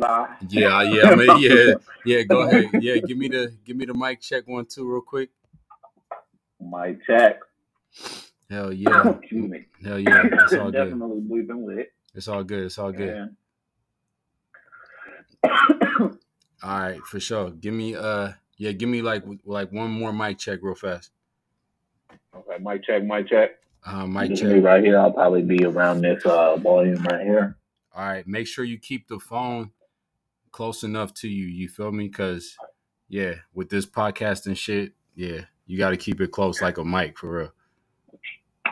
Yeah, yeah, I mean, yeah, yeah. Go ahead. Yeah, give me the give me the mic check one two real quick. Mic check. Hell yeah. Excuse me. Hell yeah. It's all good. Definitely bleeping lit. It's all good. It's all good. All right, for sure. Give me uh yeah, give me like like one more mic check real fast. okay, mic check, mic check. Uh mic check. right here. I'll probably be around this uh, volume right here. All right, make sure you keep the phone close enough to you. You feel me? Cause yeah, with this podcast and shit, yeah, you got to keep it close like a mic for real.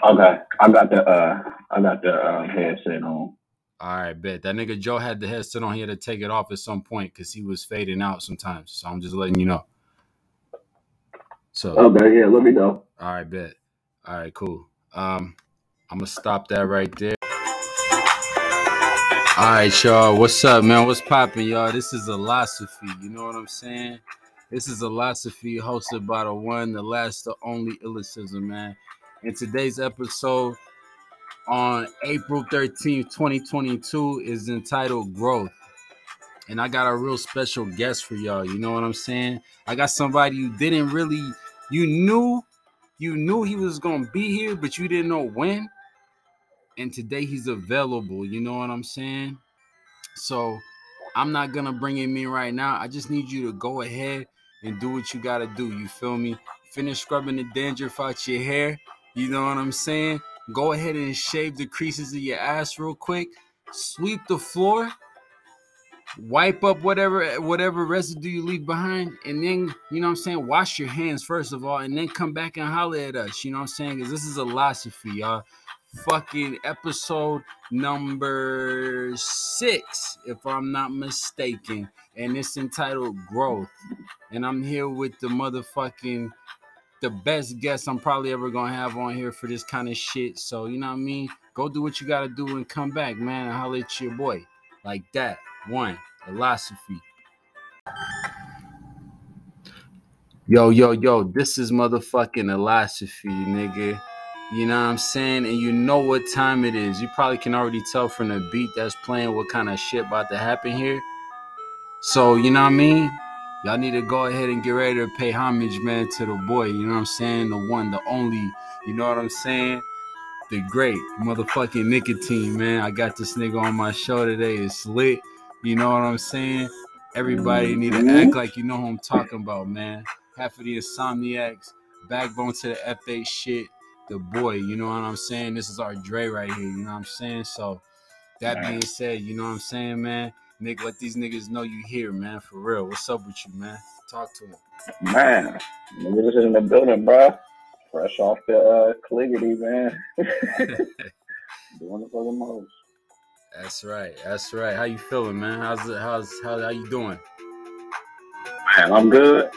Okay, I got the uh, I got the uh, headset on. All right, bet that nigga Joe had the headset on. He had to take it off at some point because he was fading out sometimes. So I'm just letting you know. So Okay, yeah, let me know. all right, bet. All right, cool. Um, I'm gonna stop that right there. All right, y'all. What's up, man? What's popping, y'all? This is Illosophy. You know what I'm saying? This is Illosophy hosted by the one, the last, the only Illicism, man. In today's episode on April 13th, 2022, is entitled Growth. And I got a real special guest for y'all. You know what I'm saying? I got somebody you didn't really, you knew, you knew he was gonna be here, but you didn't know when and today he's available. You know what I'm saying? So I'm not gonna bring him in right now. I just need you to go ahead and do what you gotta do. You feel me? Finish scrubbing the dandruff out your hair. You know what I'm saying? Go ahead and shave the creases of your ass real quick. Sweep the floor. Wipe up whatever whatever residue you leave behind, and then you know what I'm saying. Wash your hands first of all, and then come back and holler at us. You know what I'm saying? Because this is a Illosophy, y'all fucking episode number six, if I'm not mistaken. And it's entitled Growth. And I'm here with the motherfucking the best guest I'm probably ever gonna have on here for this kind of shit. So you know what I mean? Go do what you gotta do and come back, man, and holler at your boy. Like that. One, Illosophy. Yo, yo, yo, this is motherfucking Illosophy, nigga. You know what I'm saying? And you know what time it is. You probably can already tell from the beat that's playing what kind of shit about to happen here. So, you know what I mean? Y'all need to go ahead and get ready to pay homage, man, to the boy. You know what I'm saying? The one, the only. You know what I'm saying? The great motherfucking Nicatyne, man. I got this nigga on my show today. It's lit. You know what I'm saying? Everybody need to mm-hmm. act like you know who I'm talking about, man. Half of the insomniacs, backbone to the F8 shit the boy, you know what I'm saying? This is our Dre right here, you know what I'm saying? So that Right. being said, you know what I'm saying, man? Nick, let these niggas know you here, man, for real. What's up with you, man? Talk to them. Man, niggas is in the building, bro. Fresh off the uh, cliggity, man. Doing the most. That's right. That's right. How you feeling, man? How's it how's how how you doing? Man, I'm good.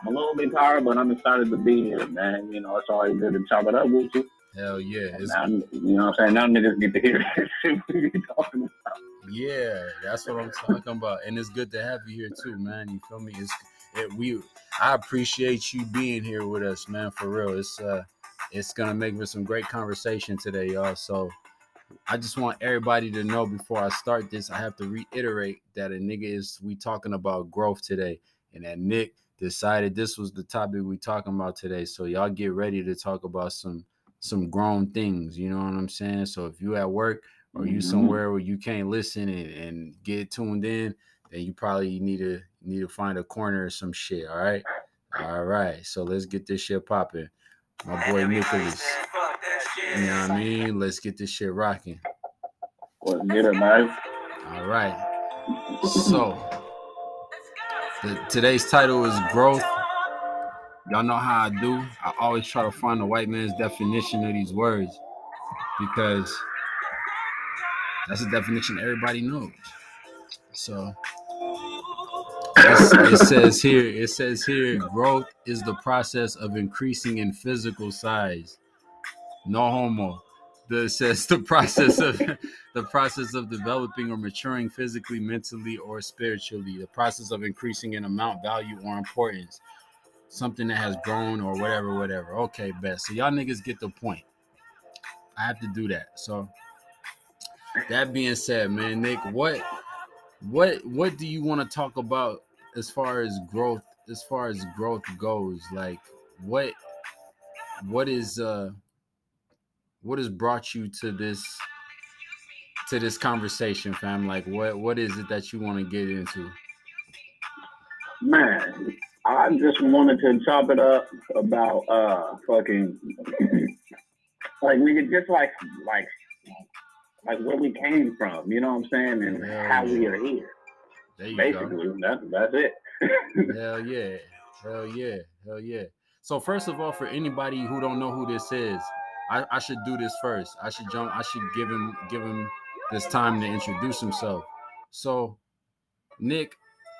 I'm a little bit tired, but I'm excited to be here, man. You know, it's always good to chop it up with you. Hell yeah. Now, you know what I'm saying? Now niggas get to hear this shit we be talking about. yeah, that's what I'm talking about. And it's good to have you here too, man. You feel me? It's it, we I appreciate you being here with us, man, for real. It's uh it's gonna make for some great conversation today, y'all. So I just want everybody to know before I start this, I have to reiterate that a nigga is we talking about growth today, and that Nick decided this was the topic we talking about today. So y'all get ready to talk about some some grown things. You know what I'm saying? So if you at work or you Mhm. somewhere where you can't listen and, and get tuned in, then you probably need to need to find a corner or some shit. All right, all right. So let's get this shit popping. My boy Nicholas. You know what I mean? Let's get this shit rocking. Let's get it, man. All right. So the, today's title is growth. Y'all know how I do. I always try to find the white man's definition of these words because that's a definition everybody knows. So it says here, it says here, growth is the process of increasing in physical size. No homo. The, says the process of the process of developing or maturing physically, mentally, or spiritually. The process of increasing in amount, value, or importance. Something that has grown or whatever, whatever. Okay, best. So y'all niggas get the point. I have to do that. So that being said, man, Nick, what what what do you want to talk about as far as growth as far as growth goes like what what is uh what has brought you to this to this conversation fam like what what is it that you want to get into Man, I just wanted to chop it up about uh fucking like we could just like like like where we came from, you know what I'm saying, and Hell how yeah. we are here. there you go Basically, that's that's it. Hell yeah. Hell yeah. Hell yeah. So first of all, for anybody who don't know who this is, I, I should do this first. I should jump, I should give him give him this time to introduce himself. So Nick,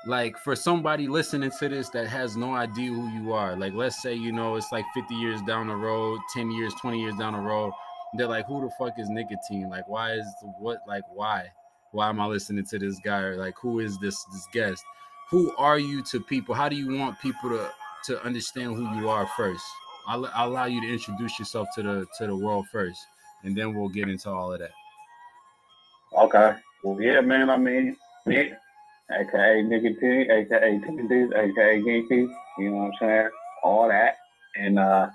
like for somebody listening to this that has no idea who you are, like let's say you know it's like 50 years down the road, 10 years, 20 years down the road, they're like, who the fuck is Nicatyne? Like, why is what like why? Why am I listening to this guy? Or like who is this this guest? who are you to people? How do you want people to to understand who you are first? I'll, I'll allow you to introduce yourself to the to the world first, and then we'll get into all of that. Okay. Well, yeah, man. I mean, Nick, aka Nicatyne, aka Tindies, aka Geeky. You know what I'm saying? All that, and uh,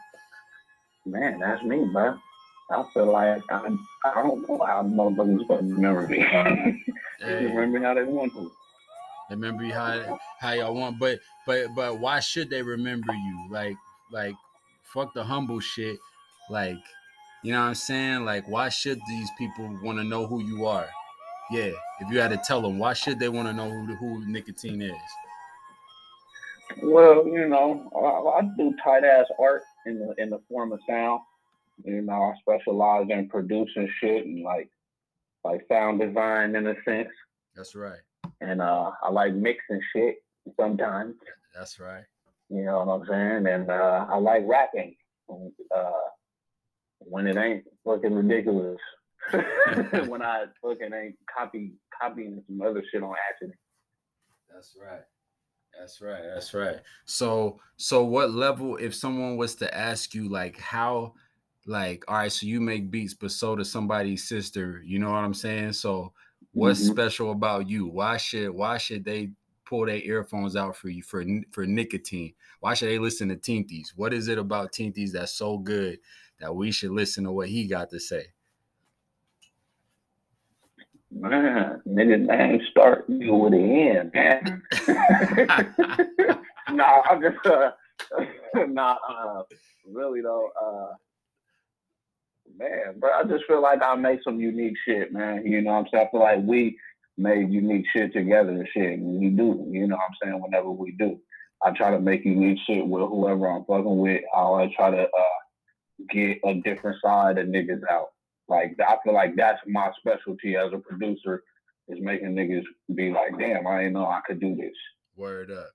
man, that's me, bro. I feel like I, I don't know how motherfuckers remember me. Hey, remember how they want to. remember how how y'all want, but but but why should they remember you? Like like fuck the humble shit. Like you know what I'm saying? Like why should these people want to know who you are? Yeah, if you had to tell them, why should they want to know who who Nicatyne is? Well, you know, I, I do tight ass art in the in the form of sound. You know, I specialize in producing shit and like like sound design in a sense. That's right. And uh I like mixing shit sometimes. That's right. You know what I'm saying? And uh I like rapping. Uh when it ain't fucking ridiculous. when I fucking ain't copy copying some other shit on accident. That's right. That's right. That's right. So so what level if someone was to ask you like how like all right so you make beats but so does somebody's sister, you know what I'm saying? So what's Mhm. special about you? Why should why should they pull their earphones out for you for for Nicatyne? Why should they listen to Tinties? What is it about Tinties that's so good that we should listen to what he got to say? Man, nigga name start you with an N, man. nah, I'm just uh, nah, uh, really though, uh, man, but I just feel like I make some unique shit, man. You know what I'm saying? I feel like we made unique shit together and shit, and we do. You know what I'm saying? Whenever we do, I try to make unique shit with whoever I'm fucking with. I always try to uh, get a different side of niggas out. Like I feel like that's my specialty as a producer is making niggas be like, damn, I didn't know I could do this. Word up.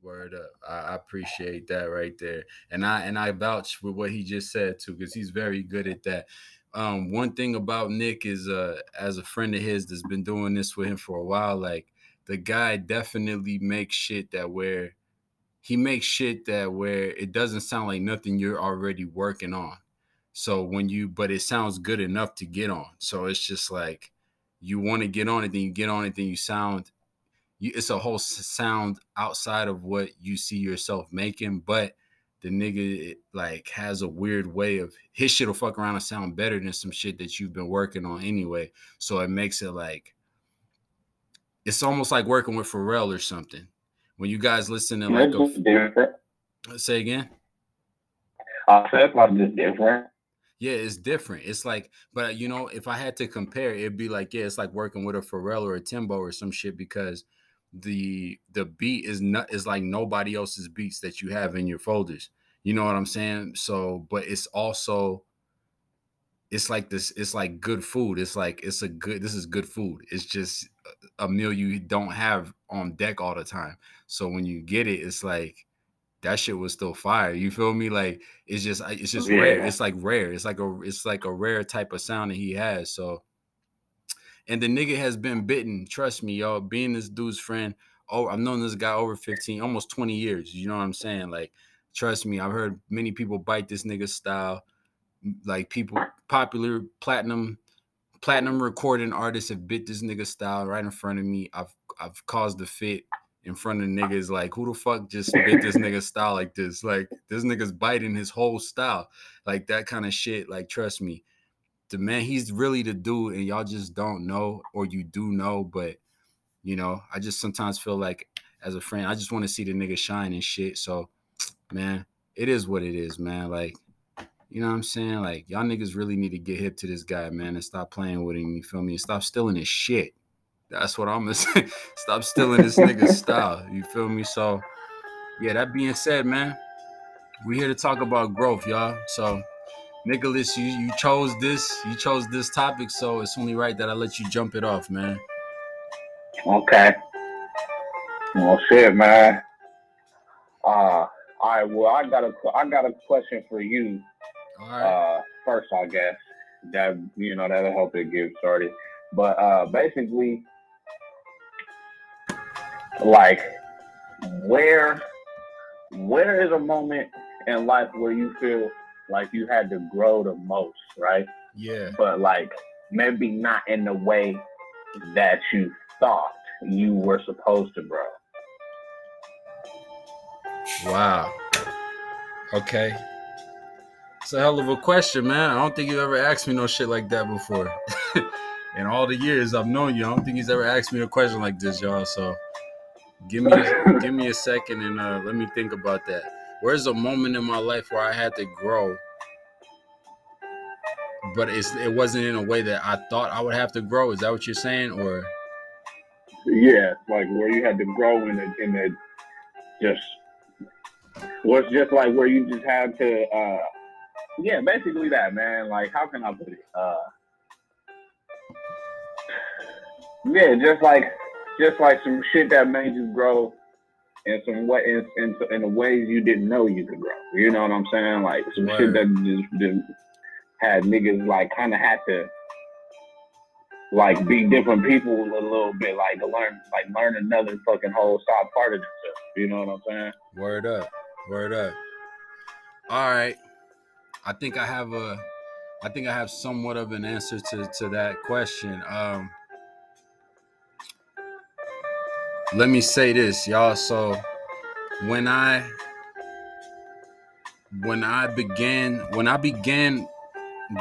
Word up. I, I appreciate that right there. And I and I vouch with what he just said too, because he's very good at that. Um, one thing about Nick is uh as a friend of his that's been doing this with him for a while, like the guy definitely makes shit that where he makes shit that where it doesn't sound like nothing you're already working on. So when you but it sounds good enough to get on. So it's just like you want to get on it, then you get on it, then you sound you, it's a whole sound outside of what you see yourself making, but the nigga like has a weird way of his shit will fuck around and sound better than some shit that you've been working on anyway. So it makes it like it's almost like working with Pharrell or something. When you guys listen to like It's just different. say again, I said like just different. yeah, it's different. It's like, but you know, if I had to compare, it'd be like, yeah, it's like working with a Pharrell or a Timbo or some shit because the the beat is not is like nobody else's beats that you have in your folders. You know what I'm saying? So, but it's also it's like this it's like good food. It's like it's a good this is good food. It's just a meal you don't have on deck all the time. So when you get it, it's like that shit was still fire. You feel me? Like it's just it's just rare. It's like rare. It's like a it's like a rare type of sound that he has. So and the nigga has been bitten. Trust me, y'all. Being this dude's friend, oh, I've known this guy over 15, almost 20 years. You know what I'm saying? Like, trust me, I've heard many people bite this nigga's style. Like people, popular platinum, platinum recording artists have bit this nigga style right in front of me. I've I've caused a fit in front of niggas. Like, who the fuck just bit this nigga style like this? Like, this nigga's biting his whole style. Like that kind of shit. Like, trust me. The man, he's really the dude, and y'all just don't know, or you do know, but you know, I just sometimes feel like as a friend, I just want to see the nigga shine and shit. So, man, it is what it is, man. Like, you know what I'm saying? Like, y'all niggas really need to get hip to this guy, man, and stop playing with him. You feel me? And stop stealing his shit. That's what I'm gonna say. Stop stealing this nigga's style. You feel me? So, yeah, that being said, man, we here to talk about growth, y'all. So, Nicholas, you you chose this, you chose this topic, so it's only right that I let you jump it off, man. Okay. Well, shit, man. Uh, all right. Well, I got a I got a question for you. All right. Uh, first, I guess that you know that'll help it get started. But uh, basically, like, where where is a moment in life where you feel like you had to grow the most, right? yeah. But like maybe not in the way that you thought you were supposed to grow. Wow. Okay. It's a hell of a question, man. I don't think you ever asked me no shit like that before. In all the years I've known you, I don't think he's ever asked me a question like this, y'all. So give me give me a second and uh, let me think about that. Where's a moment in my life where I had to grow, but it's it wasn't in a way that I thought I would have to grow? Is that what you're saying, or Yeah, like where you had to grow in it, in the just was just like where you just had to uh yeah, basically that man. Like how can I put it? Uh Yeah, just like just like some shit that made you grow in some way in, in, in the ways you didn't know you could grow. You know what I'm saying? Like some Word. shit that just, just had niggas like kind of had to like be different people a little bit, like to learn, like learn another fucking whole side part of themselves. You know what I'm saying? word up, word up? All right. I think I have a I think I have somewhat of an answer to to that question. Um let me say this, y'all. So when I when I began when I began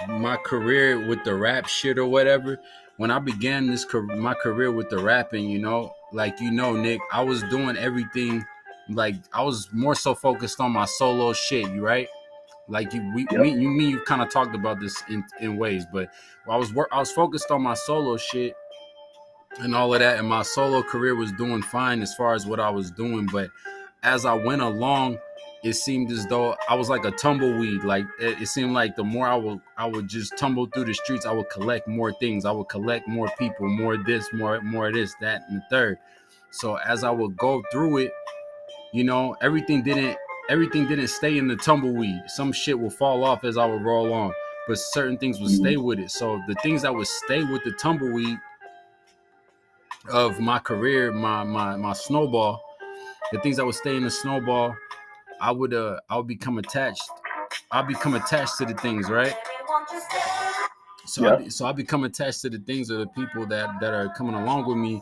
my career with the rap shit or whatever, when I began this my career with the rapping, you know, like you know, Nick, I was doing everything like I was more so focused on my solo shit, you right? Like you, we, Yep. me, you, me, you kind of talked about this in, in ways, but I was work, I was focused on my solo shit and all of that, and my solo career was doing fine as far as what I was doing. But as I went along, it seemed as though I was like a tumbleweed. Like it, it seemed like the more I would, I would just tumble through the streets. I would collect more things. I would collect more people, more this, more, more this, that, and the third. So as I would go through it, you know, everything didn't everything didn't stay in the tumbleweed. Some shit will fall off as I would roll on, but certain things would mm-hmm. stay with it. So the things that would stay with the tumbleweed of my career, my my my snowball, the things that would stay in the snowball, I would uh I would become attached. I'll become attached to the things, right? So I Yeah. be, so I become attached to the things or the people that that are coming along with me,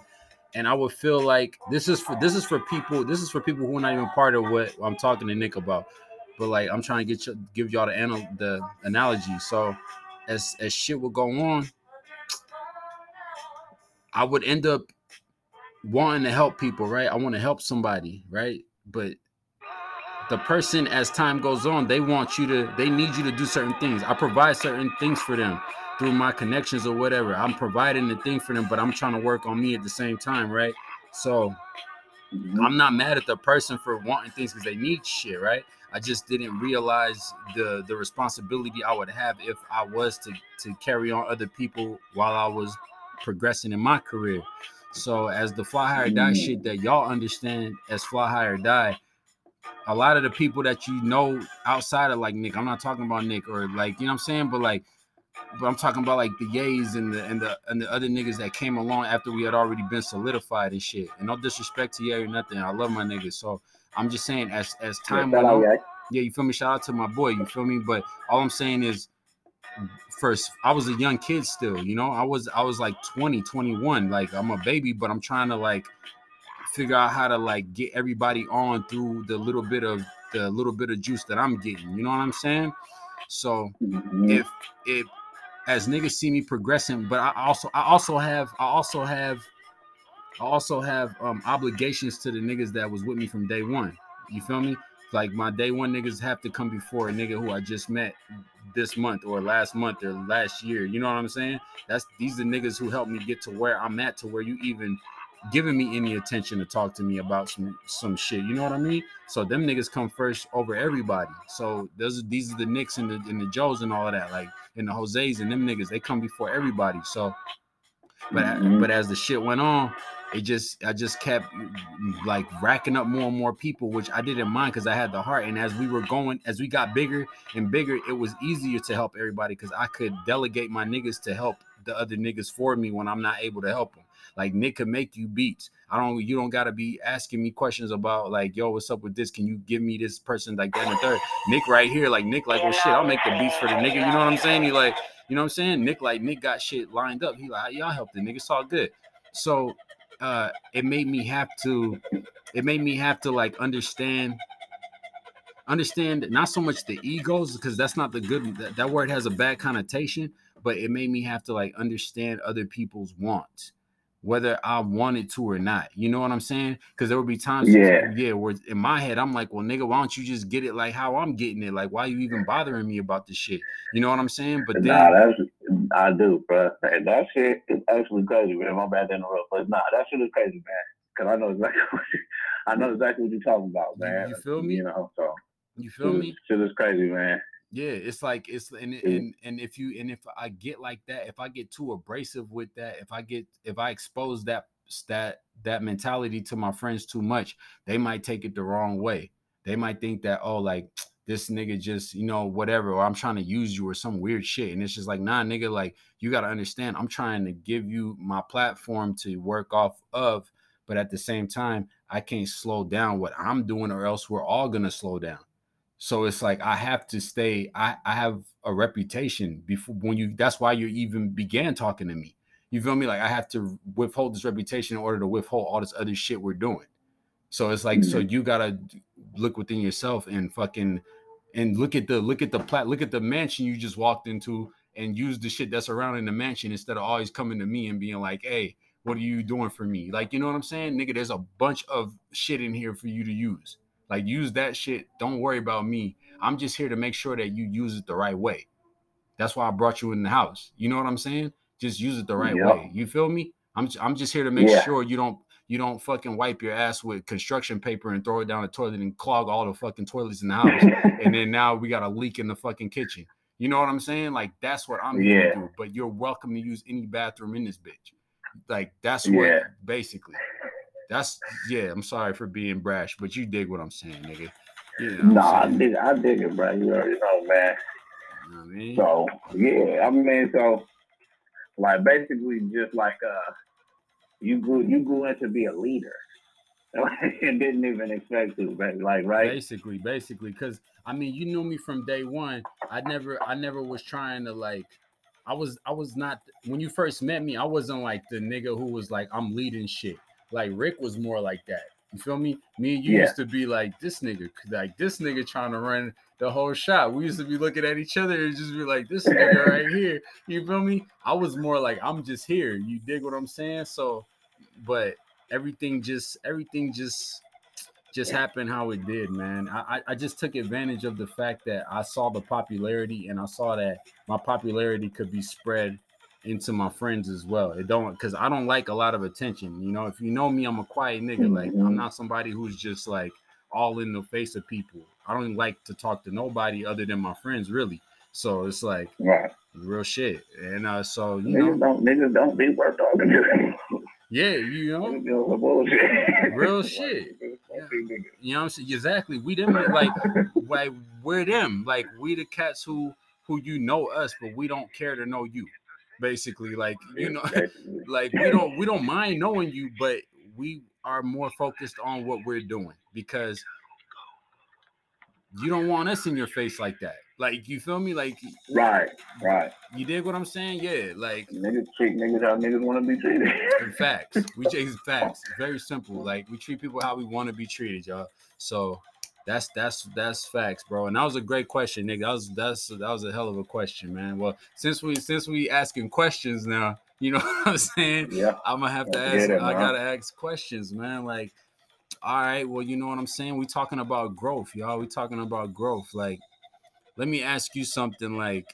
and I would feel like this is for this is for people this is for people who are not even part of what I'm talking to Nick about, but like I'm trying to get you, give y'all the anal, the analogy. So as as shit would go on, I would end up wanting to help people, right? I want to help somebody, right? But the person as time goes on, they want you to, they need you to do certain things. I provide certain things for them through my connections or whatever. I'm providing the thing for them, but I'm trying to work on me at the same time, right? So. I'm not mad at the person for wanting things because they need shit, right? I just didn't realize the the responsibility I would have if I was to to carry on other people while I was progressing in my career. So as the fly higher die Mm. shit that y'all understand as fly higher die, a lot of the people that you know outside of like Nick, I'm not talking about Nick or like you know what I'm saying, but like but I'm talking about like the Yays and the and the and the other niggas that came along after we had already been solidified and shit. And no disrespect to Ye or nothing. I love my niggas. So I'm just saying as as time Yeah, went on, yeah, you feel me? Shout out to my boy, you feel me? But all I'm saying is first I was a young kid still, you know. I was I was like 20, 21. Like I'm a baby, but I'm trying to like figure out how to like get everybody on through the little bit of the little bit of juice that I'm getting. You know what I'm saying? So Mhm. if if as niggas see me progressing, but I also I also have I also have I also have um obligations to the niggas that was with me from day one. You feel me? Like my day one niggas have to come before a nigga who I just met this month or last month or last year. You know what I'm saying? That's these are the niggas who helped me get to where I'm at to where you even giving me any attention to talk to me about some some shit. You know what I mean? So them niggas come first over everybody. So those are these are the Knicks and the and the Joes and all of that. Like and the Jose's and them niggas, they come before everybody. So but Mhm. but as the shit went on, it just I just kept like racking up more and more people, which I didn't mind because I had the heart. And as we were going, as we got bigger and bigger, it was easier to help everybody because I could delegate my niggas to help the other niggas for me when I'm not able to help them. Like Nick could make you beats. I don't. You don't gotta be asking me questions about like, yo, what's up with this? Can you give me this person like that and the third? Nick right here, like Nick, like, well, shit, I'll make the beats for the nigga. You know what I'm saying? He like, you know what I'm saying? Nick, like, Nick got shit lined up. He like, y'all help the nigga. It's all good. So uh it made me have to it made me have to like understand understand not so much the egos because that's not the good that, that word has a bad connotation but it made me have to like understand other people's wants whether i wanted to or not you know what i'm saying because there would be times Yeah. yeah where in my head i'm like well nigga why don't you just get it like how i'm getting it like why are you even bothering me about this shit you know what i'm saying but then Nah, that's I do, bro. And that shit is actually crazy, man. My bad in the road, but nah, that shit is crazy, man. Cause I know exactly, what you, I know exactly what you're talking about, man. you feel me? You know, so you feel me Shit is crazy, man. Yeah, it's like it's and Mm. and and if you and if I get like that, if I get too abrasive with that, if I get if I expose that that that mentality to my friends too much, they might take it the wrong way. They might think that oh like this nigga just you know whatever or I'm trying to use you or some weird shit, and it's just like nah nigga like you got to understand I'm trying to give you my platform to work off of, but at the same time I can't slow down what I'm doing or else we're all gonna slow down. So it's like I have to stay. I I have a reputation before when you. That's why you even began talking to me. You feel me? Like I have to withhold this reputation in order to withhold all this other shit we're doing. So it's like so mm-hmm. you gotta look within yourself and fucking and look at the look at the plat look at the mansion you just walked into and use the shit that's surrounding the mansion instead of always coming to me and being like, hey, what are you doing for me? Like, you know what I'm saying? Nigga, there's a bunch of shit in here for you to use. Like, use that shit. Don't worry about me. I'm just here to make sure that you use it the right way. That's why I brought you in the house. You know what I'm saying? Just use it the right Yep. way. You feel me? I'm I'm just here to make Yeah. sure you don't you don't fucking wipe your ass with construction paper and throw it down the toilet and clog all the fucking toilets in the house. and then now we got a leak in the fucking kitchen. You know what I'm saying? Like that's what I'm here Yeah. to do. But you're welcome to use any bathroom in this bitch. Like that's what Yeah. basically. That's yeah. I'm sorry for being brash, but you dig what I'm saying, nigga. You know what nah, I I'm dig, I dig it, bro. You already know, man. You know what I mean? So yeah, I mean, so like basically just like uh, you grew you grew into be a leader, and didn't even expect to, baby. Like right? Basically, basically, because I mean, you knew me from day one. I never, I never was trying to like. I was, I was not when you first met me. I wasn't like the nigga who was like, I'm leading shit. Like Rick was more like that. You feel me? Me and you Yeah. used to be like this nigga, like this nigga trying to run the whole shot. We used to be looking at each other and just be like, this nigga right here. You feel me? I was more like, I'm just here. You dig what I'm saying? So, but everything just, everything just just happened how it did, man. I, I I just took advantage of the fact that I saw the popularity and I saw that my popularity could be spread into my friends as well. It don't because I don't like a lot of attention. You know, if you know me, I'm a quiet nigga. Like I'm Mhm. not somebody who's just like all in the face of people. I don't like to talk to nobody other than my friends, really. So it's like Right. real shit. And uh, so you Niggas know, don't niggas don't be worth talking to. yeah, you know, Niggas do some bullshit. Real shit. niggas don't be niggas. you know what I'm saying? Exactly. We them like like we're them. Like we the cats who who you know us, but we don't care to know you. Basically, like you know, like we don't we don't mind knowing you, but we are more focused on what we're doing because you don't want us in your face like that. Like you feel me? Like right, right. You dig what I'm saying? Yeah, like niggas treat niggas how niggas want to be treated. facts. We chase facts. Very simple. Like we treat people how we want to be treated, y'all. So that's that's that's facts, bro. And that was a great question, nigga. That was that's that was a hell of a question, man. Well, since we since we asking questions now, you know what I'm saying? Yeah. I'm gonna have to ask. It, I gotta ask questions, man. Like, all right, well, you know what I'm saying? We talking about growth, y'all. We talking about growth. Like, let me ask you something like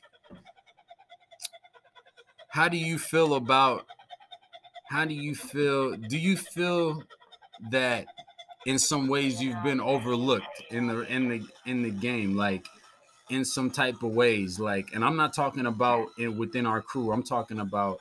how do you feel about how do you feel do you feel that in some ways you've been overlooked in the in the in the game like in some type of ways like and i'm not talking about in within our crew i'm talking about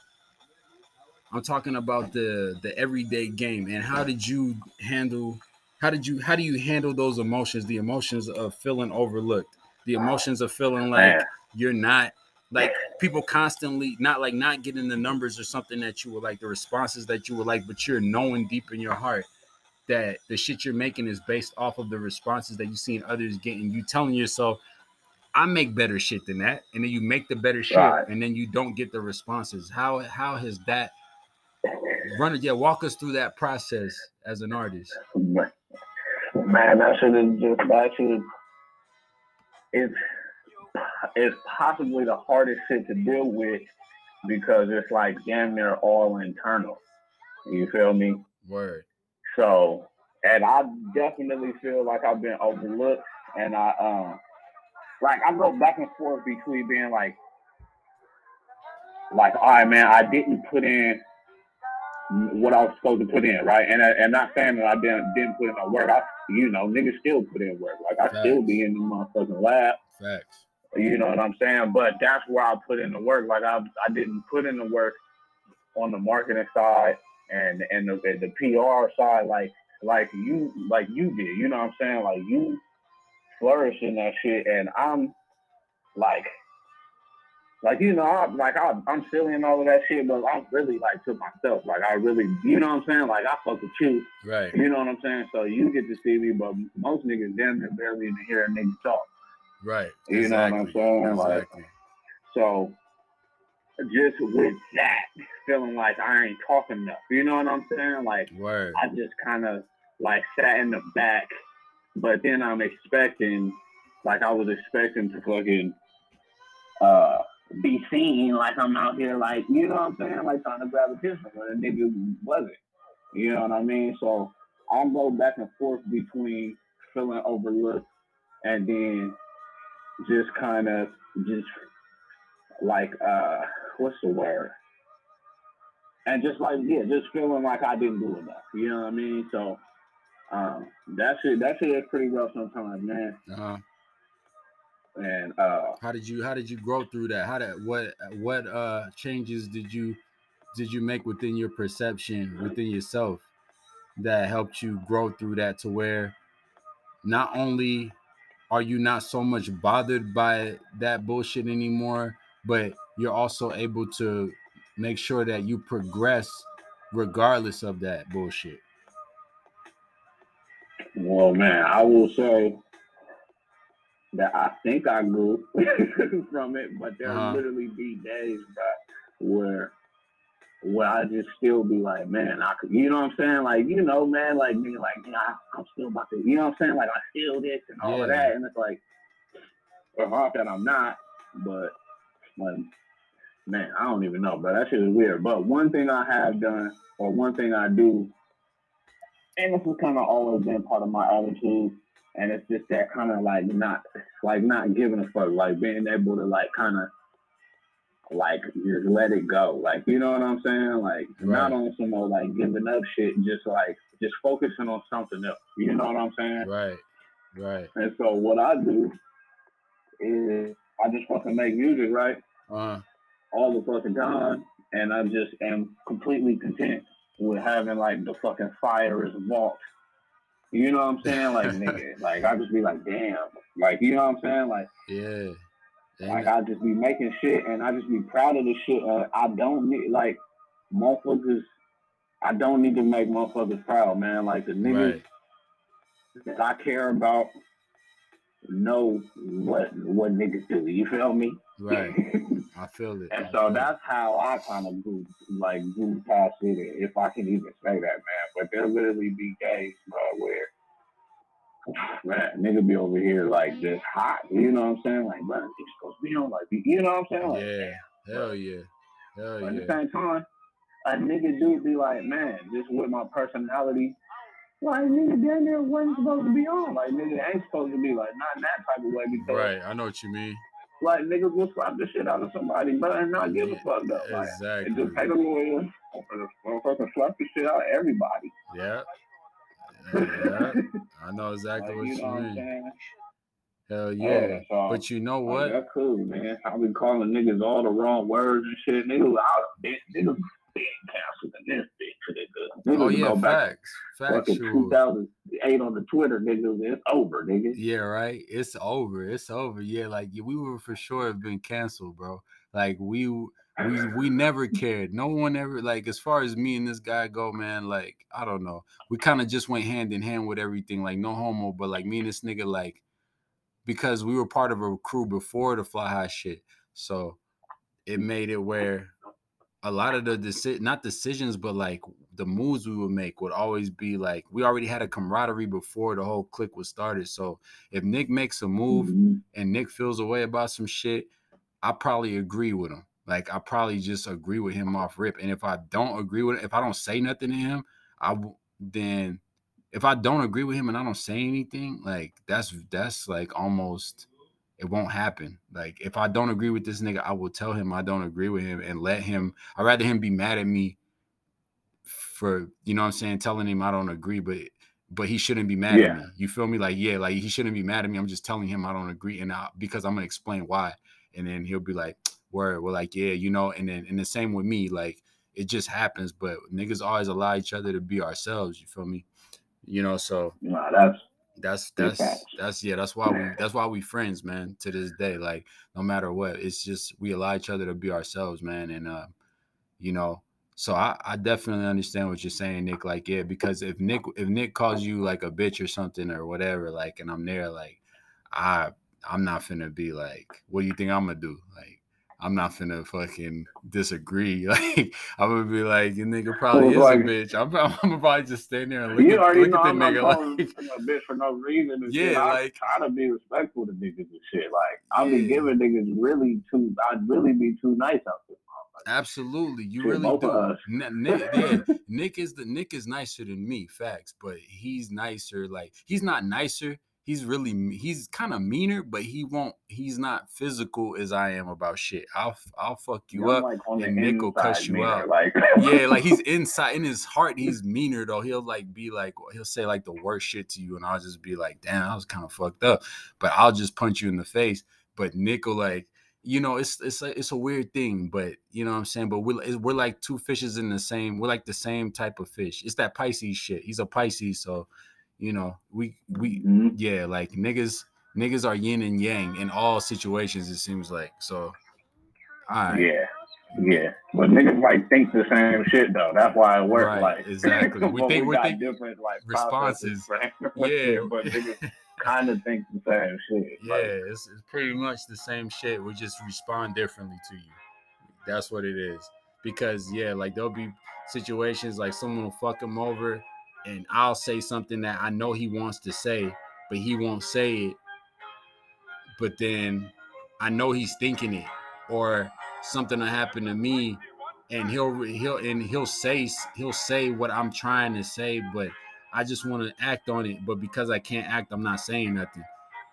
i'm talking about the the everyday game. And how did you handle how did you how do you handle those emotions? The emotions of feeling overlooked the emotions of feeling like you're not like people constantly not like not getting the numbers or something that you would like the responses that you would like but you're knowing deep in your heart that the shit you're making is based off of the responses that you seen others getting you telling yourself i make better shit than that and then you make the better shit right. and then you don't get the responses how how has that run it yeah walk us through that process as an artist man that should have just that should it's it's possibly the hardest shit to deal with because it's like damn near all internal. You feel me? Word. So, and I definitely feel like I've been overlooked, and I um, like I go back and forth between being like, like, all right, man, I didn't put in what I was supposed to put in, right? And I, and not saying that I didn't didn't put in my work. I you know niggas still put in work. Like I Facts. still be in the motherfucking lab. Facts. You know what I'm saying? But that's where I put in the work. Like I I didn't put in the work on the marketing side and and the, the PR side like like you like you did. You know what I'm saying? Like you flourish in that shit, and I'm like like you know, I, like I, I'm silly and all of that shit, but I'm really like to myself. Like I really, you know what I'm saying? Like I fuck with you, right? You know what I'm saying? So you get to see me, but most niggas damn near barely even hear a nigga talk, right? You exactly. know what I'm saying? Exactly. Like, so just with that, feeling like I ain't talking enough. You know what I'm saying? Like Word. I just kind of like sat in the back, but then I'm expecting, like I was expecting to fucking. uh be seen like I'm out here like, you know what I'm saying? Like trying to grab attention when a nigga wasn't. You know what I mean? So I'm go back and forth between feeling overlooked and then just kind of just like uh what's the word? And just like yeah, just feeling like I didn't do enough. You know what I mean? So um that shit that shit is pretty rough sometimes, man. Uh-huh. And uh, how did you how did you grow through that? How did what what uh changes did you did you make within your perception within yourself that helped you grow through that to where not only are you not so much bothered by that bullshit anymore, but you're also able to make sure that you progress regardless of that bullshit. Well, man, I will say that I think I grew from it, but there'll uh-huh. literally be days, bro, where where I just still be like, man, I could, you know what I'm saying? Like, you know, man, like me, like, yeah, I'm still about to, you know what I'm saying? Like, I feel this and all yeah. of that, and it's like, or not that I'm not, but like, man, I don't even know, but that shit is weird. But one thing I have done, or one thing I do, and this has kind of always been part of my attitude and it's just that kind of like not like not giving a fuck, like being able to like kind of like just let it go, like you know what I'm saying, like right. not on some more like giving up shit, just like just focusing on something else. You know what I'm saying? Right, right. And so what I do is I just fucking make music, right? Uh-huh. All the fucking time, and I just am completely content with having like the fucking fire as vault you know what I'm saying? Like nigga, like I just be like, damn, like you know what I'm saying? Like yeah. Like I just be making shit and I just be proud of the shit. Uh, I don't need like motherfuckers. I don't need to make motherfuckers proud, man. Like the niggas right. that I care about, know what what niggas do. You feel me? Right. I feel it. and I so feel it. that's how I kind of grew, like grew past it, if I can even say that, man. But there literally be days, bro, where man, nigga be over here like just hot. You know what I'm saying? Like, bro, you supposed to be on like, you know what I'm saying? Like, Yeah. Hell yeah. Hell But at the same time, a nigga do be like, man, just with my personality, like nigga down there wasn't supposed to be on. Like nigga ain't supposed to be like not in that type of way because Right. I know what you mean. like niggas will slap the shit out of somebody, but and not give a fuck though. Like it Exactly. just take a lawyer, motherfucker slap the shit out of everybody. Yeah. Yeah. I know exactly Like, what you you know what I'm mean. saying? Hell yeah. so, But you know like, what? that's cool, man. I've been calling niggas all the wrong words and shit. Niggas out been niggas been canceled in this bitch, nigga. Oh yeah, go back facts. fucking 2008 on the Twitter, nigga. It's over, nigga. Yeah, right. It's over. It's over. Yeah, like we were for sure have been canceled, bro. Like we we we never cared. No one ever like as far as me and this guy go, man. Like I don't know. We kind of just went hand in hand with everything. Like no homo, but like me and this nigga, like because we were part of a crew before the fly high shit. So it made it where a lot of the deci- not decisions, but like the moves we would make would always be like we already had a camaraderie before the whole clique was started. So if Nick makes a move Mhm. and Nick feels a way about some shit, I probably agree with him. Like I probably just agree with him off rip. And if I don't agree with if I don't say nothing to him, I w- then if I don't agree with him and I don't say anything, like that's that's like almost it won't happen. Like if I don't agree with this nigga, I will tell him I don't agree with him and let him. I'd rather him be mad at me for you know what I'm saying, telling him I don't agree, but but he shouldn't be mad Yeah. at me. You feel me? Like yeah, like he shouldn't be mad at me. I'm just telling him I don't agree, and I, because I'm gonna explain why, and then he'll be like, "Word," we're like, "Yeah," you know, and then and the same with me, like it just happens. But niggas always allow each other to be ourselves. You feel me? You know, so Nah, that's that's that's that's yeah that's why we that's why we friends man to this day like no matter what it's just we allow each other to be ourselves man and uh you know so I, I definitely understand what you're saying nick like yeah because if nick if nick calls you like a bitch or something or whatever like and i'm there like i i'm not finna be like what do you think i'm gonna do? Like I'm not finna fucking disagree. Like I'm gonna be like, you nigga probably is like- a bitch. I'm, I'm gonna probably just stand there and look at, look at not nigga like, a bitch for no reason. And Yeah, shit. I like- try to be respectful to niggas and shit. Like I be Yeah. giving niggas really too. I'd really be too nice out there. Absolutely, you Shit, really do. of us. N- Nick, yeah, Nick is the Nick is nicer than me, facts. But he's nicer. Like he's not nicer. He's really he's kind of meaner, but he won't. He's not physical as I am about shit. I'll I'll fuck you I'm up. like and Nick will cuss you man, out. Like yeah, like he's inside in his heart, he's meaner though. He'll like be like he'll say like the worst shit to you, and I'll just be like, damn, I was kind of fucked up. But I'll just punch you in the face. But Nick will like, you know, it's it's a, it's a weird thing, but you know what I'm saying. But we're we're like two fishes in the same. We're like the same type of fish. It's that Pisces shit. He's a Pisces, so you know we we Mhm. yeah, like niggas niggas are yin and yang in all situations. It seems like so. All right. Yeah, yeah. But niggas like think the same shit though. That's why it works. Right, like exactly. We think- we think different like responses. right? Yeah. but niggas kind of think the same shit. Yeah, Like, it's, it's pretty much the same shit. We just respond differently to you. That's what it is. Because yeah, like there'll be situations like someone will fuck them over, and I'll say something that I know he wants to say, but he won't say it. But then I know he's thinking it, or something will happen to me, and he'll he'll and he'll say he'll say what I'm trying to say, but I just want to act on it. But because I can't act, I'm not saying nothing.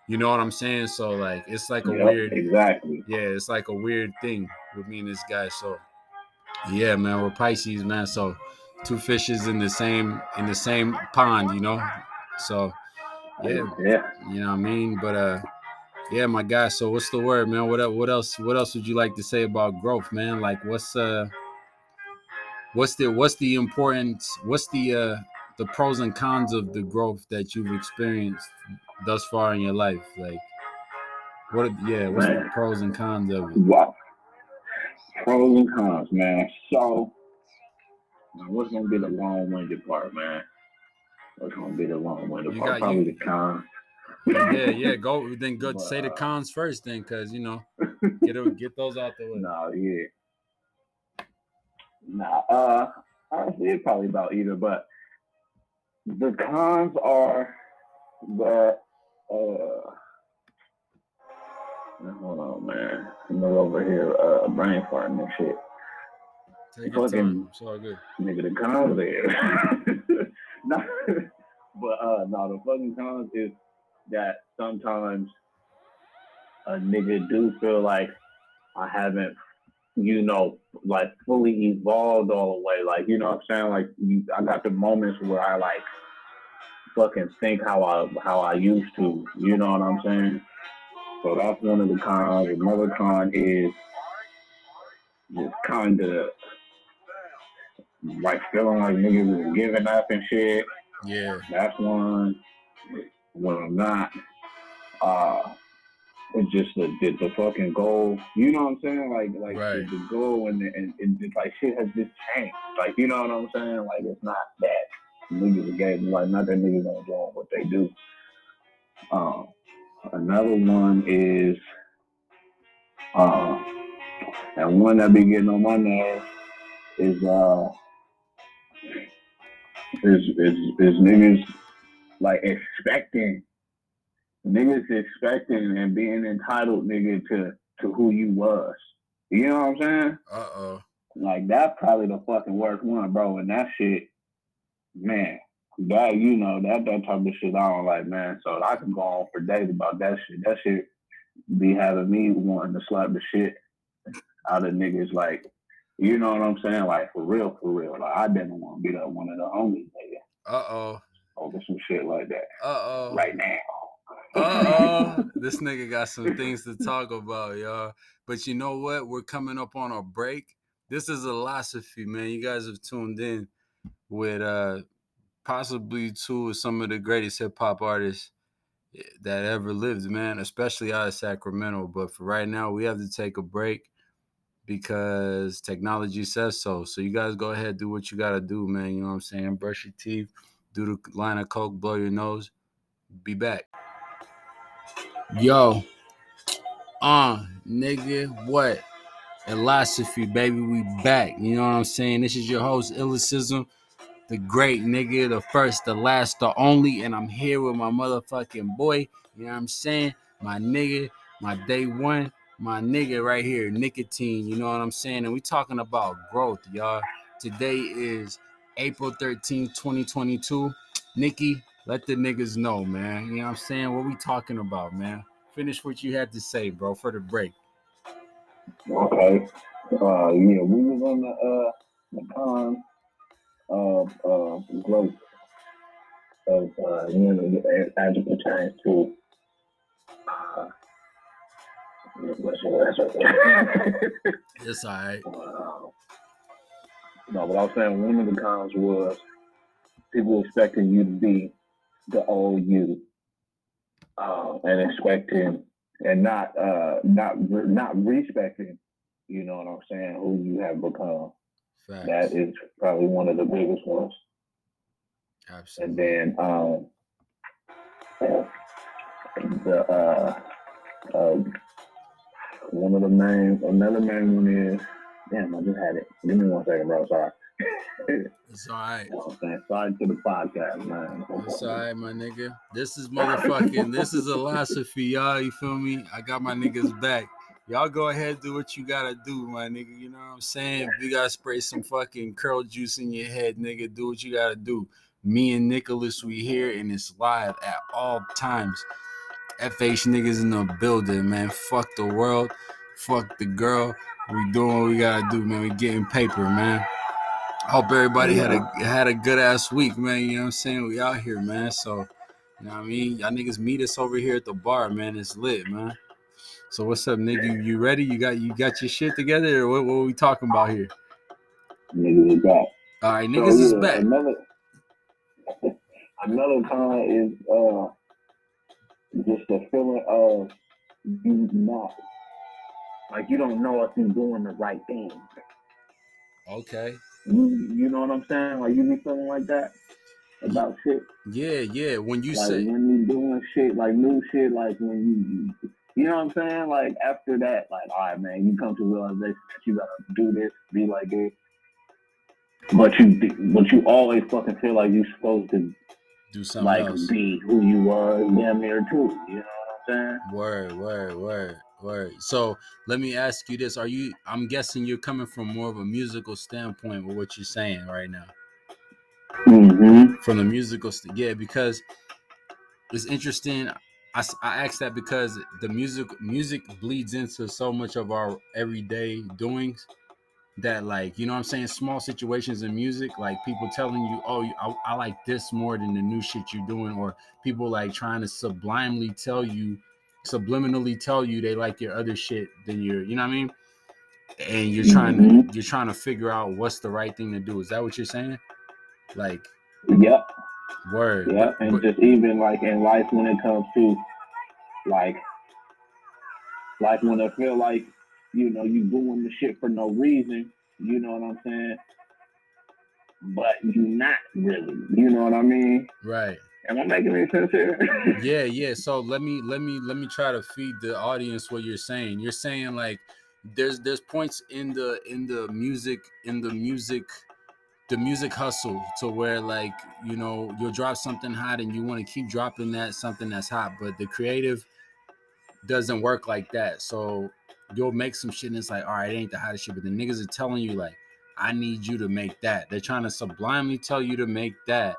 You know what I'm saying? So like it's like a yep, weird exactly. yeah, it's like a weird thing with me and this guy. So yeah, man, we're Pisces, man. So two fishes in the same in the same pond, you know. So yeah, yeah. you know what I mean. But uh, yeah, my guy. So what's the word, man? What what else? What else would you like to say about growth, man? Like what's uh, what's the what's the importance? What's the uh the pros and cons of the growth that you've experienced thus far in your life? Like what? Yeah, what's the pros and cons of it? Wow. Pros and cons, man. So, now what's gonna be the long-winded part, man? What's gonna be the long-winded You part? Probably you- the con. yeah, yeah. Go then. Go but, say the uh, cons first, then, because you know, get get those out the way. No, yeah. Nah, uh, honestly, it's probably about either, but the cons are that uh hold on man. I'm over here uh brain farting and shit. Take your time. It's all good. Nigga the cons there. no, but uh no the fucking cons is that sometimes a nigga do feel like I haven't you know, like fully evolved all the way. Like, you know what I'm saying? Like you, I got the moments where I like fucking think how I how I used to. You know what I'm saying? So that's one of the cons. Another con is just kind of like feeling like niggas is giving up and shit. Yeah, that's one. When I'm not, uh, it's just the, the, the fucking goal. You know what I'm saying? Like like right. the, the, goal and, and and it's like shit has just changed. Like you know what I'm saying? Like it's not that niggas gave like not that niggas don't doing what they do. Um, another one is uh, and one that be getting on my nerves is uh is is is niggas like expecting niggas expecting and being entitled nigga to to who you was. You know what I'm saying? Uh oh. Like that's probably the fucking worst one, bro. And that shit man, that you know that that type of shit I don't like, man. So I can go on for days about that shit. That shit be having me wanting to slap the shit out of niggas. Like, you know what I'm saying? Like for real, for real. Like I didn't want to beat up one of the homies, nigga. Uh oh. Over some shit like that. Uh oh. Right now. uh oh. This nigga got some things to talk about, y'all. But you know what? We're coming up on a break. This is Illosophy, man. You guys have tuned in with uh possibly two of some of the greatest hip hop artists eh, that ever lived, man, especially out of Sacramento. But for right now, we have to take a break because technology says so. So you guys go ahead, do what you gotta do, man. You know what I'm saying? Brush your teeth, do the line of coke, blow your nose. Be back. Yo, uh, nigga, what? Illosophy, baby, we back. You know what I'm saying? This is your host, Illicism the great nigga, the first, the last, the only, and I'm here with my motherfucking boy. You know what I'm saying? My nigga, my day one, my nigga right here, Nicatyne. You know what I'm saying? And we talking about growth, y'all. Today is April 13th, 2022. Nikki, let the niggas know, man. You know what I'm saying? What we talking about, man? Finish what you had to say, bro, for the break. Okay. Uh, yeah, we was on the uh the con of uh, growth of uh, you know as it pertains to it's all right. Uh, no, but I was saying one of the cons was people expecting you to be the old you, uh, and expecting and not uh, not not respecting, you know what I'm saying, who you have become. Facts. That is probably one of the biggest ones. Absolutely. And then um, the uh, uh, one of the main, another main one is, damn, I just had it. Give me one second, bro. Sorry. It's all right. I'm Sorry to the podcast, man. It's all right, my nigga. This is motherfucking, this is Illosophy, y'all. You feel me? I got my niggas back y'all go ahead do what you gotta do, my nigga. You know what I'm saying? If you gotta spray some fucking curl juice in your head, nigga, do what you gotta do. Me and Nicholas, we here and it's live at all times. FH niggas in the building, man. Fuck the world. Fuck the girl. We doing what we gotta do, man. We getting paper, man. Hope everybody had a had a good ass week, man. You know what I'm saying? We out here, man. So, you know what I mean? Y'all niggas meet us over here at the bar, man. It's lit, man. So what's up, nigga? You ready? You got you got your shit together, or what, what are we talking about here? Niggas is back. All right, niggas so, is yeah, back. Another another is uh just the feeling of you not like you don't know if you're doing the right thing. Okay. You you know what I'm saying? Like you be feeling like that about shit. Yeah, yeah. When you like say when you doing shit like new shit, like when you, you know what I'm saying? Like after that, like all right, man, you come to realization that you gotta do this, be like this. But you, but you always fucking feel like you're supposed to Do something like else. be who you was damn near too. You know what I'm saying? Word, word, word, word. So let me ask you this: Are you? I'm guessing you're coming from more of a musical standpoint with what you're saying right now. Mm-hmm. From the musical, st- yeah, because it's interesting. I, I asked that because the music music bleeds into so much of our everyday doings that like you know what i'm saying? Small situations in music like people telling you oh I, I like this more than the new shit you're doing or people like trying to sublimely tell you subliminally tell you they like your other shit than your you know what i mean? And you're trying to mm-hmm. you're trying to figure out what's the right thing to do. Is that what you're saying? Like Yep. word. Yeah, but- and but- just even like in life when it comes to like like when I feel like, you know, you doing the shit for no reason, you know what I'm saying? But you not really. You know what I mean? right Am I making any sense here? yeah yeah so let me let me let me try to feed the audience what you're saying you're saying like there's there's points in the in the music in the music the music hustle to where like you know you'll drop something hot and you want to keep dropping that something that's hot but the creative doesn't work like that so you'll make some shit and it's like all right it ain't the hottest shit but the niggas are telling you like i need you to make that. They're trying to sublimely tell you to make that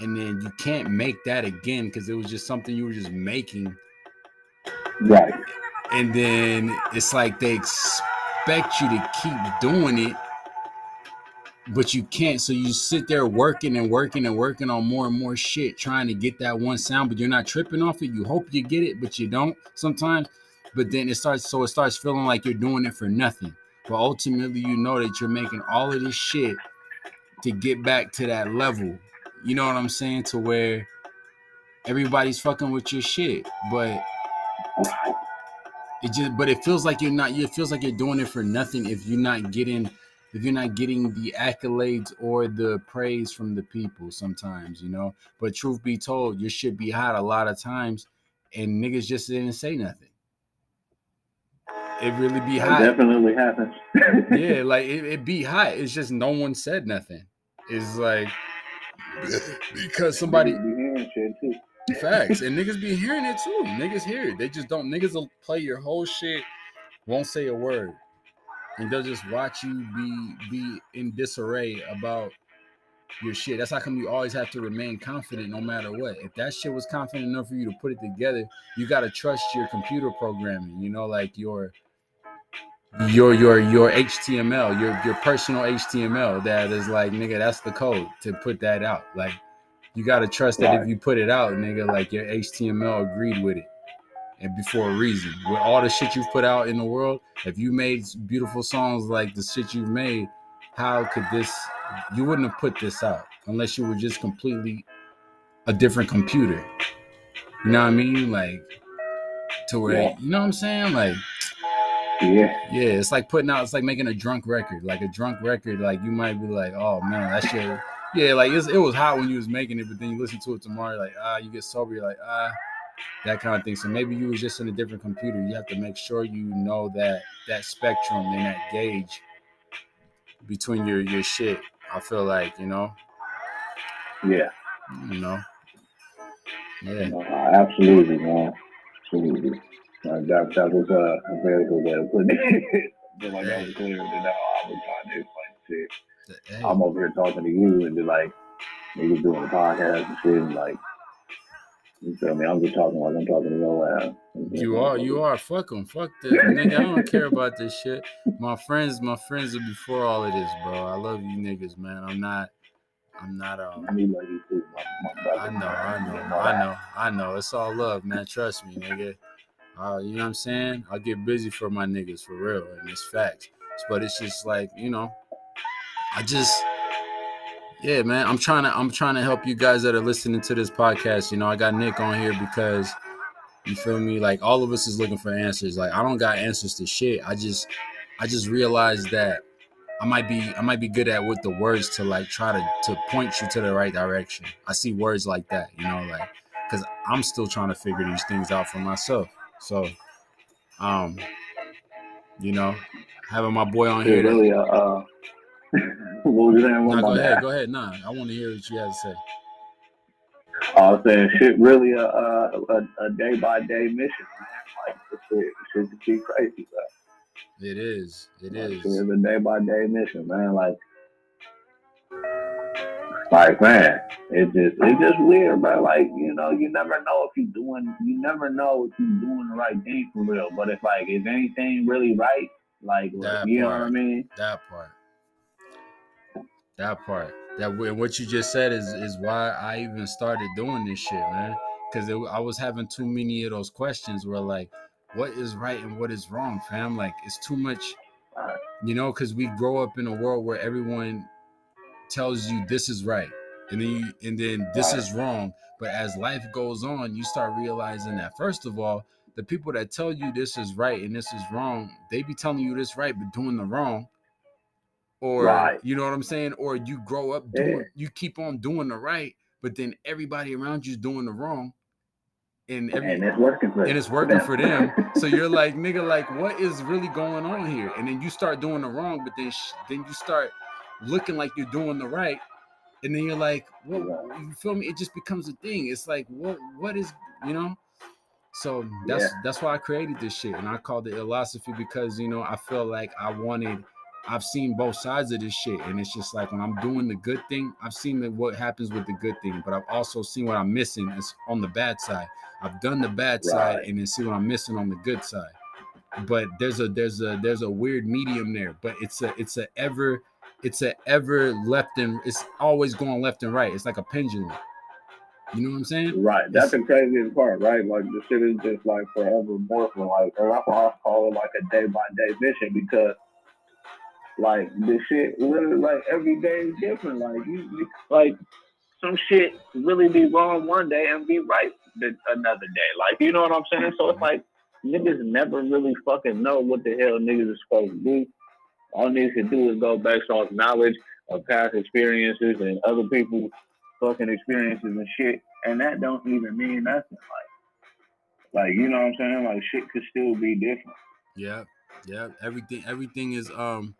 and then you can't make that again because it was just something you were just making. Right. and then it's like they expect you to keep doing it but you can't. So you sit there working and working and working on more and more shit trying to get that one sound but you're not tripping off it. You hope you get it but you don't. Sometimes but then it starts so it starts feeling like you're doing it for nothing. But ultimately you know that you're making all of this shit to get back to that level. You know what i'm saying? To where everybody's fucking with your shit but it just but it feels like you're not it feels like you're doing it for nothing if you're not getting if you're not getting the accolades or the praise from the people sometimes you know? But truth be told your shit be hot a lot of times and niggas just didn't say nothing it really be It hot definitely happens. yeah like it, it be hot it's just no one said nothing it's like because somebody be hearing shit too. Facts. And niggas be hearing it too. Niggas hear it. They just don't niggas will play your whole shit, won't say a word. And they'll just watch you be be in disarray about your shit. That's how come you always have to remain confident no matter what. If that shit was confident enough for you to put it together, you gotta trust your computer programming, you know, like your your your your HTML, your your personal HTML that is like nigga, that's the code to put that out. Like you gotta trust that if you put it out, nigga, like your HTML agreed with it. And before a reason. With all the shit you've put out in the world, if you made beautiful songs like the shit you've made, how could this you wouldn't have put this out unless you were just completely a different computer. You know what I mean? Like to where Yeah. you know what I'm saying? Like Yeah. yeah, it's like putting out. It's like making a drunk record. Like a drunk record, like you might be like, "Oh man, that shit." Yeah, like it's, it was hot when you was making it, but then you listen to it tomorrow, like ah, you get sober, you're like ah, that kind of thing. So maybe you was just in a different computer. You have to make sure you know that that spectrum and that gauge between your your shit. I feel like you know, Yeah. you know, yeah, No, absolutely, man. Absolutely. Uh, that, that was uh, a very good way to put it. I feel like that was clear how I was trying to explain shit. Hey, I'm over here talking to you and be like, niggas doing the podcast and shit, and like, you feel me? I'm just talking like I'm talking to your ass. You are, you are. Fuck them. Fuck this, nigga. I don't care about this shit. My friends, my friends are before all of this, bro. I love you niggas, man. I'm not, I'm not. Um, Me love you too, my, my brother. I know, I know, I know, I know. It's all love, man. Trust me, nigga. Uh, you know what I'm saying? I get busy for my niggas for real, and it's facts. But it's just like, you know, I just, yeah, man. I'm trying to, I'm trying to help you guys that are listening to this podcast. You know, I got Nick on here because you feel me? Like all of us is looking for answers. Like I don't got answers to shit. I just, I just realized that I might be, I might be good at with the words to like try to to point you to the right direction. I see words like that, you know, like because I'm still trying to figure these things out for myself. So, um, you know, having my boy on here. Really, uh, uh, what was saying? Nah, go ahead, go ahead. Nah, I want to hear what you have to say. I was saying, shit, really a a, a day by day mission, man. Like shit, shit be crazy, bro. It is. It like, is. It's a day by day mission, man. Like, like man, it's just it's just weird, but Like, you know, you never know if you're doing, you never know if you're doing the right thing for real. But it's like, is anything really right? Like, That you know what I mean? That part. That part. That and what you just said is is why I even started doing this shit, man. Because I was having too many of those questions where like, what is right and what is wrong, fam? Like, it's too much, you know. Because we grow up in a world where everyone tells you this is right, and then you, and then this is wrong. But as life goes on, you start realizing that first of all, the people that tell you this is right and this is wrong, they be telling you this right but doing the wrong. Or Right. you know what I'm saying? Or you grow up Yeah. doing you keep on doing the right, but then everybody around you's doing the wrong. And every and it's working for and it's working for them. So you're like, nigga, like, what is really going on here? And then you start doing the wrong, but then sh- then you start looking like you're doing the right, and then you're like, what? You feel me? It just becomes a thing. It's like, what? What is you know? So that's Yeah. that's why I created this shit, and I called it Illosophy because you know I feel like I wanted. I've seen both sides of this shit, and it's just like when I'm doing the good thing, I've seen the, what happens with the good thing, but I've also seen what I'm missing is on the bad side. I've done the bad side and then see what I'm missing on the good side. But there's a there's a there's a weird medium there. But it's a it's a ever it's a ever left and it's always going left and right. It's like a pendulum. You know what I'm saying? Right. That's the craziest part, right? Like the shit is just like forever morphing. Like why I call it like a day by day mission because like the shit literally like every day is different. Like you, you like some shit really be wrong one day and be right the, another day. Like you know what I'm saying? So it's like niggas never really fucking know what the hell niggas is supposed to do. All niggas can do is go based off knowledge of past experiences and other people's fucking experiences and shit. And that don't even mean nothing. Like, like you know what I'm saying? Like shit could still be different. Yeah, yeah. Everything everything is um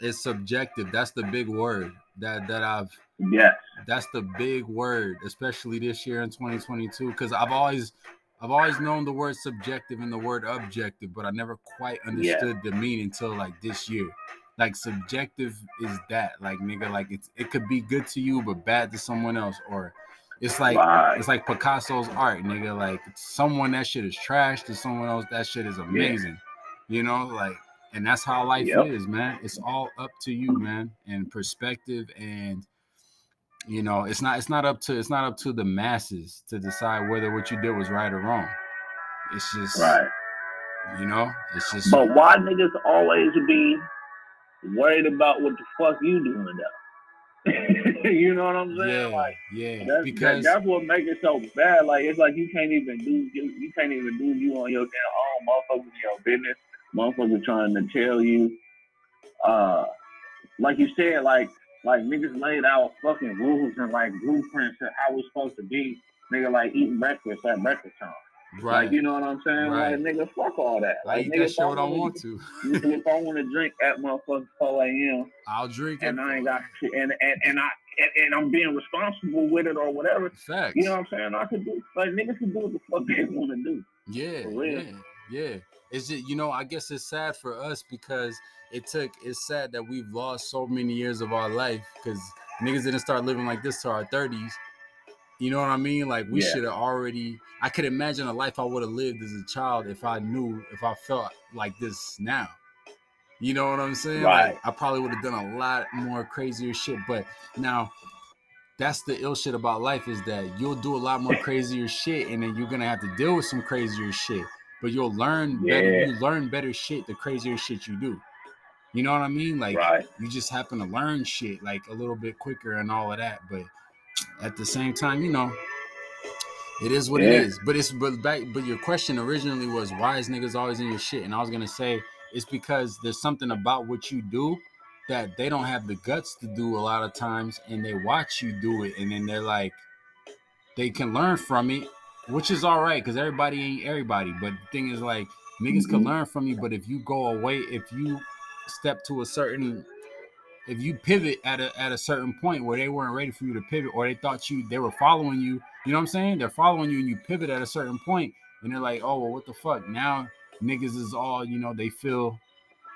is subjective. That's the big word that that I've Yes. that's the big word, especially this year in 2022. Because I've always I've always known the word subjective and the word objective, but I never quite understood the meaning until like this year. Like subjective is that, like nigga, like it's it could be good to you but bad to someone else, or it's like right. it's like Picasso's art, nigga. Like someone that shit is trash to someone else, that shit is amazing. You know, like, and that's how life Yep. is, man. It's all up to you, man, and perspective, and you know, it's not it's not up to it's not up to the masses to decide whether what you did was right or wrong. It's just, Right. you know, it's just But why niggas always be worried about what the fuck you doing though? you know what I'm saying? yeah, Like yeah, that's, because that, that's what makes it so bad. Like it's like you can't even do you, you can't even do you on your damn own. Motherfuckers in your business. Motherfuckers trying to tell you, uh, like you said, like like niggas laid out fucking rules and like blueprints of how it's supposed to be. Nigga like eating breakfast at breakfast time. right, Like you know what I'm saying? Right. Like nigga, fuck all that. Like eat nigga, that if I want to. if I want to drink at motherfucking 4 a.m. I'll drink it. and I ain't got shit, and and, and I and, and I'm being responsible with it or whatever, facts. you know what I'm saying? I could do like niggas can do what the fuck they want to do. Yeah, For real. yeah, yeah. It's just you know, I guess it's sad for us because it took. It's sad that we've lost so many years of our life because niggas didn't start living like this to our thirties. You know what I mean? Like we Yeah. should have already. I could imagine a life I would have lived as a child if I knew if I felt like this now. You know what I'm saying? Right. Like I probably would have done a lot more crazier shit. But now that's the ill shit about life is that you'll do a lot more crazier shit and then you're gonna have to deal with some crazier shit. But you'll learn better, you learn better shit the crazier shit you do. You know what I mean? Like right. you just happen to learn shit like a little bit quicker and all of that. But at the same time, you know, it is what it Yeah. is. But it's but back but your question originally was why is niggas always in your shit? And I was gonna say it's because there's something about what you do that they don't have the guts to do a lot of times and they watch you do it and then they're like they can learn from it, which is all right because everybody ain't everybody. But the thing is, like, niggas mm-hmm. can learn from you, but if you go away, if you step to a certain if you pivot at a at a certain point where they weren't ready for you to pivot or they thought you they were following you, you know what I'm saying? They're following you and you pivot at a certain point and they're like, oh well, what the fuck? Now niggas is all, you know, they feel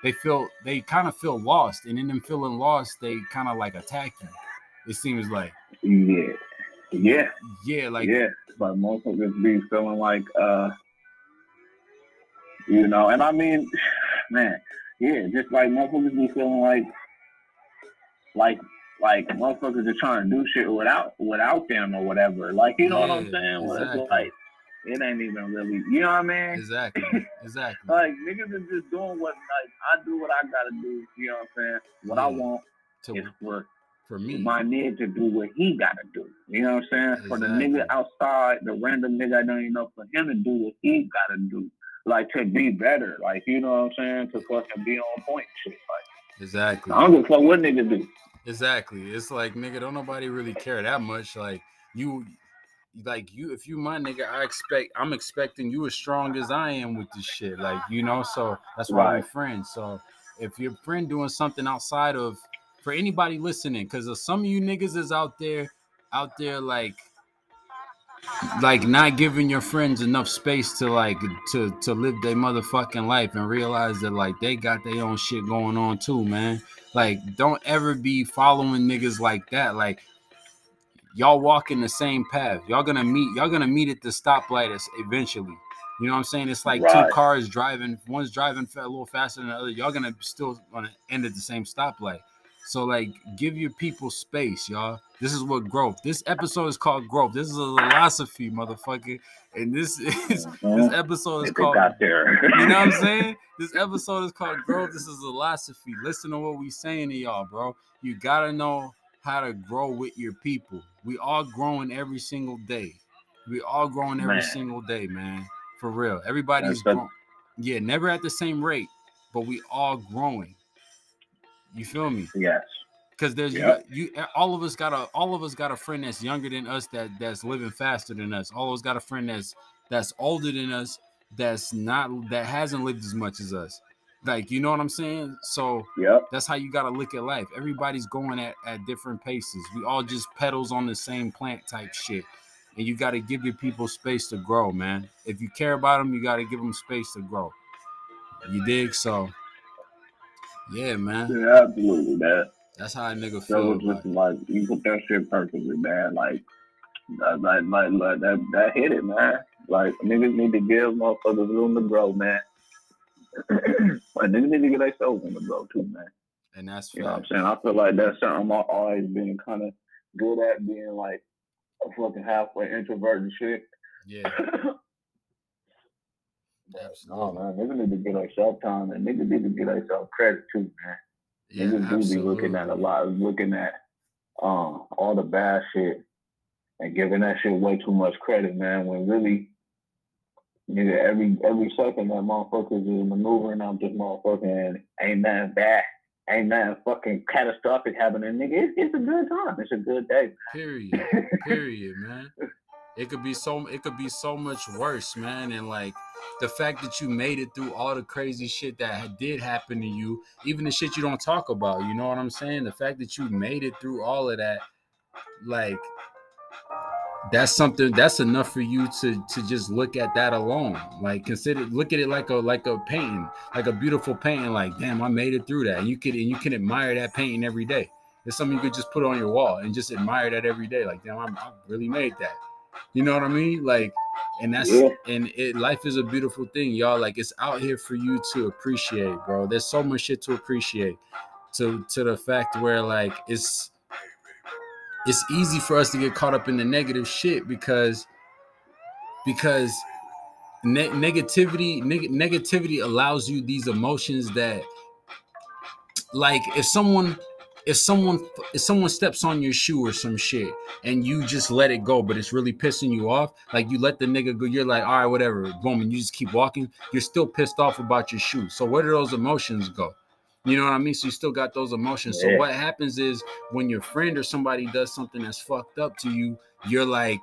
they feel they kind of feel lost, and in them feeling lost, they kind of like attack you. It seems like. Yeah. Yeah. Yeah, like yeah. But most of it be feeling like uh you know, and I mean, man, yeah, just like motherfuckers be feeling like like like motherfuckers are trying to do shit without without them or whatever. Like you know yeah, what I'm saying? Exactly. It's like it ain't even really you know what I mean? Exactly. Exactly. like niggas are just doing what like I do what I gotta do, you know what I'm saying? What yeah. I want to, is for for me my nigga to do what he gotta do. You know what I'm saying? Exactly. For the nigga outside, the random nigga I don't even know, for him to do what he gotta do. Like to be better. Like, you know what I'm saying? To fucking be on point shit. Like Exactly. I don't give a fuck what niggas do. Exactly. It's like nigga, don't nobody really care that much. Like you like you if you my nigga, I expect I'm expecting you as strong as I am with this shit. Like, you know, so that's why right. we're friends. So if your friend doing something outside of for anybody listening, because some of you niggas is out there, out there like like not giving your friends enough space to like to to live their motherfucking life and realize that like they got their own shit going on too, man. Like don't ever be following niggas like that. Like y'all walking the same path. Y'all gonna meet. Y'all gonna meet at the stoplight eventually. You know what I'm saying? It's like right. two cars driving. One's driving a little faster than the other. Y'all gonna still gonna end at the same stoplight. So like, give your people space, y'all. This is what growth. This episode is called growth. This is Illosophy, motherfucker. And this is mm-hmm. this episode is called. there. you know what I'm saying? This episode is called growth. This is Illosophy. Listen to what we saying to y'all, bro. You gotta know how to grow with your people. We all growing every single day. We all growing every man. single day, man. For real. Everybody's growing. Yeah, never at the same rate, but we all growing. You feel me? Yes. Because there's yep. you, you, all of us got a all of us got a friend that's younger than us that that's living faster than us. All of us got a friend that's that's older than us that's not that hasn't lived as much as us. Like you know what I'm saying? So yep. that's how you gotta look at life. Everybody's going at, at different paces. We all just pedals on the same plant type shit. And you gotta give your people space to grow, man. If you care about them, you gotta give them space to grow. You dig? So yeah, man. Yeah, absolutely, man. That's how a nigga feel. So just like you put that shit perfectly, man. Like, like, like, like that, that hit it, man. Like niggas need to give motherfuckers room to grow, man. like niggas need to get themselves room to grow too, man. And that's you know what I'm saying. I feel like that's something I've always been kind of good at, being like a fucking halfway introvert and shit. Yeah. No, man, niggas need to get themselves time and niggas need to get themselves credit too, man. Yeah, niggas absolutely. do be looking at a lot, looking at um all the bad shit and giving that shit way too much credit, man. When really, nigga, every every second that motherfuckers is maneuvering out this motherfucker and ain't nothing bad, ain't nothing fucking catastrophic happening, nigga. It's, it's a good time. It's a good day. Man. Period. Period, man. It could be so. It could be so much worse, man. And like the fact that you made it through all the crazy shit that did happen to you, even the shit you don't talk about. You know what I'm saying? The fact that you made it through all of that, like that's something that's enough for you to to just look at that alone like consider look at it like a like a painting like a beautiful painting like damn i made it through that and you could and you can admire that painting every day it's something you could just put on your wall and just admire that every day like damn i I really made that you know what i mean? Like and that's yeah. and it life is a beautiful thing y'all. Like it's out here for you to appreciate bro. There's so much shit to appreciate. To to the fact where like it's it's easy for us to get caught up in the negative shit because because ne- negativity neg- negativity allows you these emotions that like if someone if someone if someone steps on your shoe or some shit and you just let it go but it's really pissing you off like you let the nigga go you're like all right whatever boom and you just keep walking you're still pissed off about your shoe so where do those emotions go you know what I mean? So you still got those emotions. Yeah. So what happens is when your friend or somebody does something that's fucked up to you, you're like,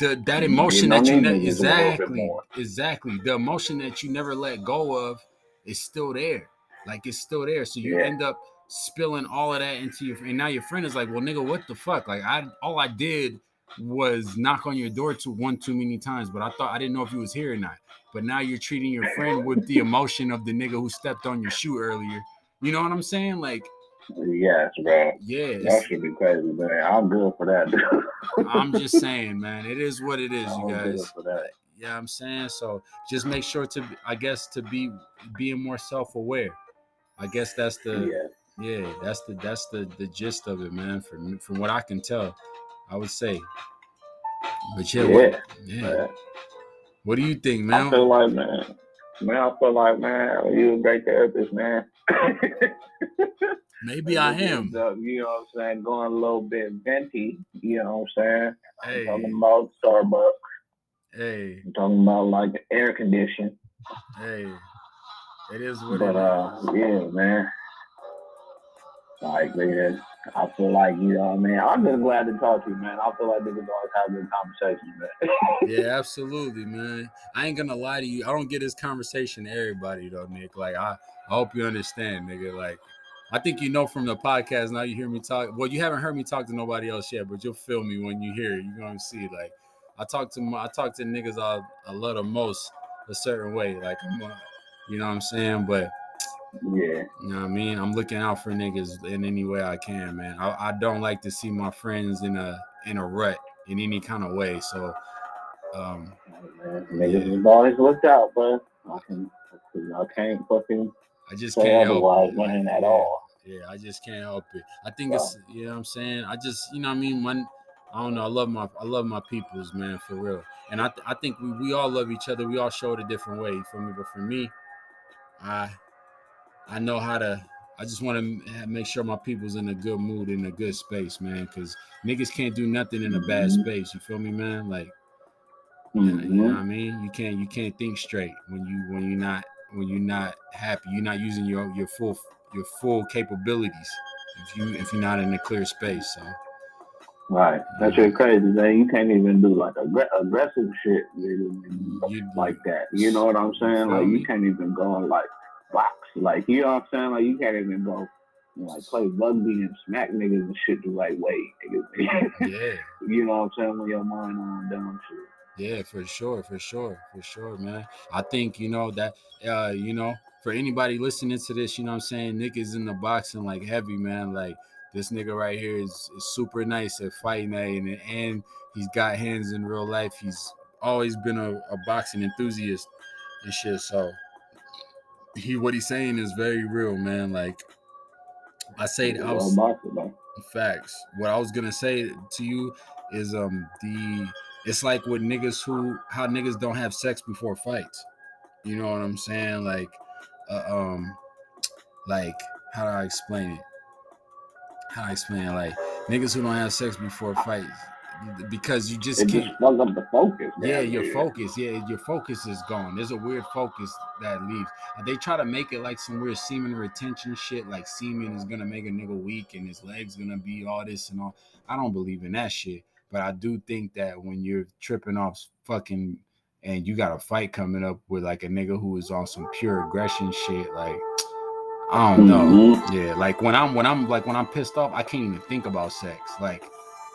the that emotion that you ne- exactly exactly the emotion that you never let go of is still there. Like it's still there. So you yeah. end up spilling all of that into your and now your friend is like, well, nigga, what the fuck? Like I all I did was knock on your door to one too many times, but I thought I didn't know if you was here or not. But now you're treating your friend with the emotion of the nigga who stepped on your shoe earlier. You know what I'm saying? Like Yes, bro. Yeah, that should be crazy, man. I'm good for that. I'm just saying, man. It is what it is, I'm you guys. Yeah, I'm saying so. Just make sure to, I guess, to be being more self-aware. I guess that's the yeah. Yeah, that's the that's the the gist of it, man. From from what I can tell, I would say. But yeah, yeah, what, yeah. Man. What do you think, man? I feel like, man, man, I feel like, man, you a great therapist, man. Maybe I am. you know what I'm saying? Going a little bit venti. You know what I'm saying? Hey. I'm talking about Starbucks. Hey. I'm talking about like air condition. Hey. It is what it is but, it uh, is. yeah, man. Like, man, I feel like, you know, man, I'm just glad to talk to you, man. I feel like could always have good conversations, man. yeah, absolutely, man. I ain't gonna lie to you. I don't get this conversation to everybody though, Nick. Like, I, I hope you understand, nigga. Like, I think you know from the podcast now you hear me talk. Well, you haven't heard me talk to nobody else yet, but you'll feel me when you hear it. You're gonna see like I talk to I talk to niggas I, I love the most a certain way. Like I'm, a, you know what I'm saying, but yeah. You know what I mean? I'm looking out for niggas in any way I can, man. I, I don't like to see my friends in a in a rut in any kind of way. So um niggas yeah. always looked out, but I can I can't fucking I just can't help it. at all. Yeah, I just can't help it. I think wow. it's you know what I'm saying. I just you know what I mean. When I don't know. I love my I love my peoples, man, for real. And I I think we, we all love each other. We all show it a different way. For me, but for me, I I know how to. I just want to make sure my people's in a good mood, in a good space, man. Because niggas can't do nothing in a bad mm-hmm. space. You feel me, man? Like, mm-hmm. you know what I mean? You can't you can't think straight when you when you're not when you're not happy. You're not using your your full your full capabilities if you if you're not in a clear space. So. Right. That shit crazy, man. You can't even do like aggr- aggressive shit like that. You know what I'm saying? Like you can't even go like box. Like you know what I'm saying? Like you can't even go like play rugby and smack niggas and shit the right way. yeah. You know what I'm saying? When your mind on dumb shit. Yeah, for sure, for sure, for sure, man. I think you know that uh, you know, for anybody listening to this, you know what I'm saying, Nick is in the boxing like heavy, man. Like this nigga right here is, is super nice at fighting and, and he's got hands in real life. He's always been a, a boxing enthusiast and shit. So he what he's saying is very real, man. Like I say I was facts. What I was gonna say to you is um the it's like with niggas who how niggas don't have sex before fights. You know what I'm saying? Like uh, um like how do I explain it? How I explain? Like niggas who don't have sex before fights because you just it can't. Just up the focus. Yeah, your focus. Yeah, your focus is gone. There's a weird focus that leaves. They try to make it like some weird semen retention shit. Like semen is gonna make a nigga weak and his legs gonna be all this and all. I don't believe in that shit. But I do think that when you're tripping off fucking and you got a fight coming up with like a nigga who is on some pure aggression shit, like I don't know. Mm-hmm. Yeah, like when I'm when I'm like when I'm pissed off, I can't even think about sex. Like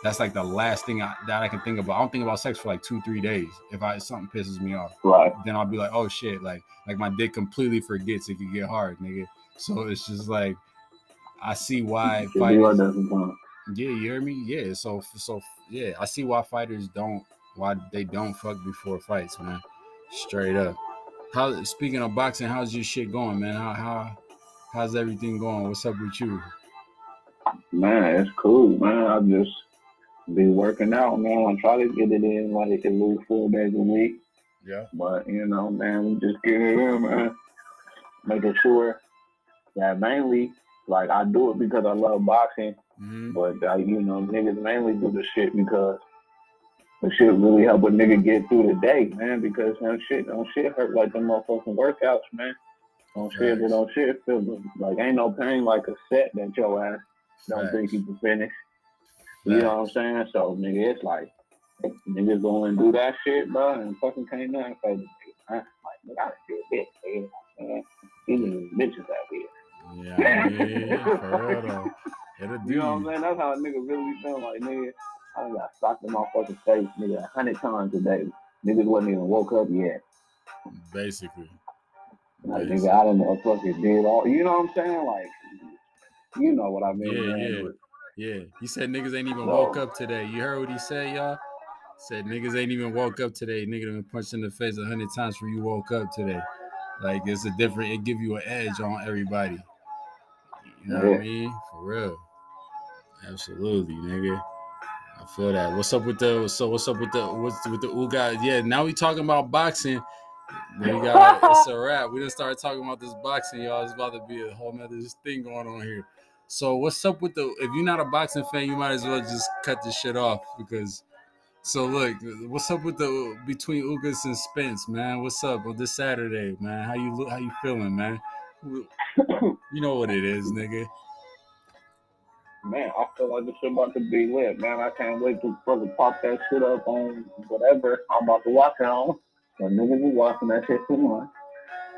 that's like the last thing I, that I can think about. I don't think about sex for like two, three days. If I something pisses me off, right? Then I'll be like, oh shit, like like my dick completely forgets it could get hard, nigga. So it's just like I see why fighters. Yeah, you hear me? Yeah. So so yeah, I see why fighters don't why they don't fuck before fights, man. Straight up. How speaking of boxing, how's your shit going, man? How how how's everything going? What's up with you? Man, it's cool, man. I just be working out, man. I try to get it in like it can lose four days a week. Yeah. But you know, man, we just get it in, man. Making sure that mainly, like, I do it because I love boxing. Mm-hmm. But uh, you know, niggas mainly do the shit because the shit really help a nigga get through the day, man. Because no shit, don't shit hurt like the motherfucking workouts, man. Don't shit, right. don't shit feel like ain't no pain like a set that your ass don't right. think you can finish. You know what I'm saying? So nigga, it's like Niggas going and do that shit, bro, and fucking came down and said, like, nigga, I feel bitch, nigga. These niggas bitches out here. Yeah, yeah, yeah, for real though. It'll do You know what I'm saying? That's how a nigga really feel like, nigga. I got socked in my fucking face, nigga, a hundred times a day. Niggas wasn't even woke up yet. Basically. Like, nigga, I done know fucking did all. You know what I'm saying? Like, you know what I mean? Yeah, man. yeah. Yeah, he said niggas ain't even No. woke up today. You heard what he said, y'all? Said niggas ain't even woke up today. Nigga done been punched in the face a hundred times for you woke up today. Like it's a different. It give you an edge on everybody. You know what I mean? For real. Absolutely, nigga. I feel that. What's up with the? So what's up with the? What's with the Uga? Yeah, now we talking about boxing. We got it's a wrap. We just started talking about this boxing, y'all. It's about to be a whole nother thing going on here. So what's up with the? If you're not a boxing fan, you might as well just cut this shit off because. So look, what's up with the between Ugas and Spence, man? What's up on this Saturday, man? How you look? How you feeling, man? You know what it is, nigga. Man, I feel like this shit about to be lit, man. I can't wait to fucking pop that shit up on whatever I'm about to watch it on. So niggas be watching that shit for one.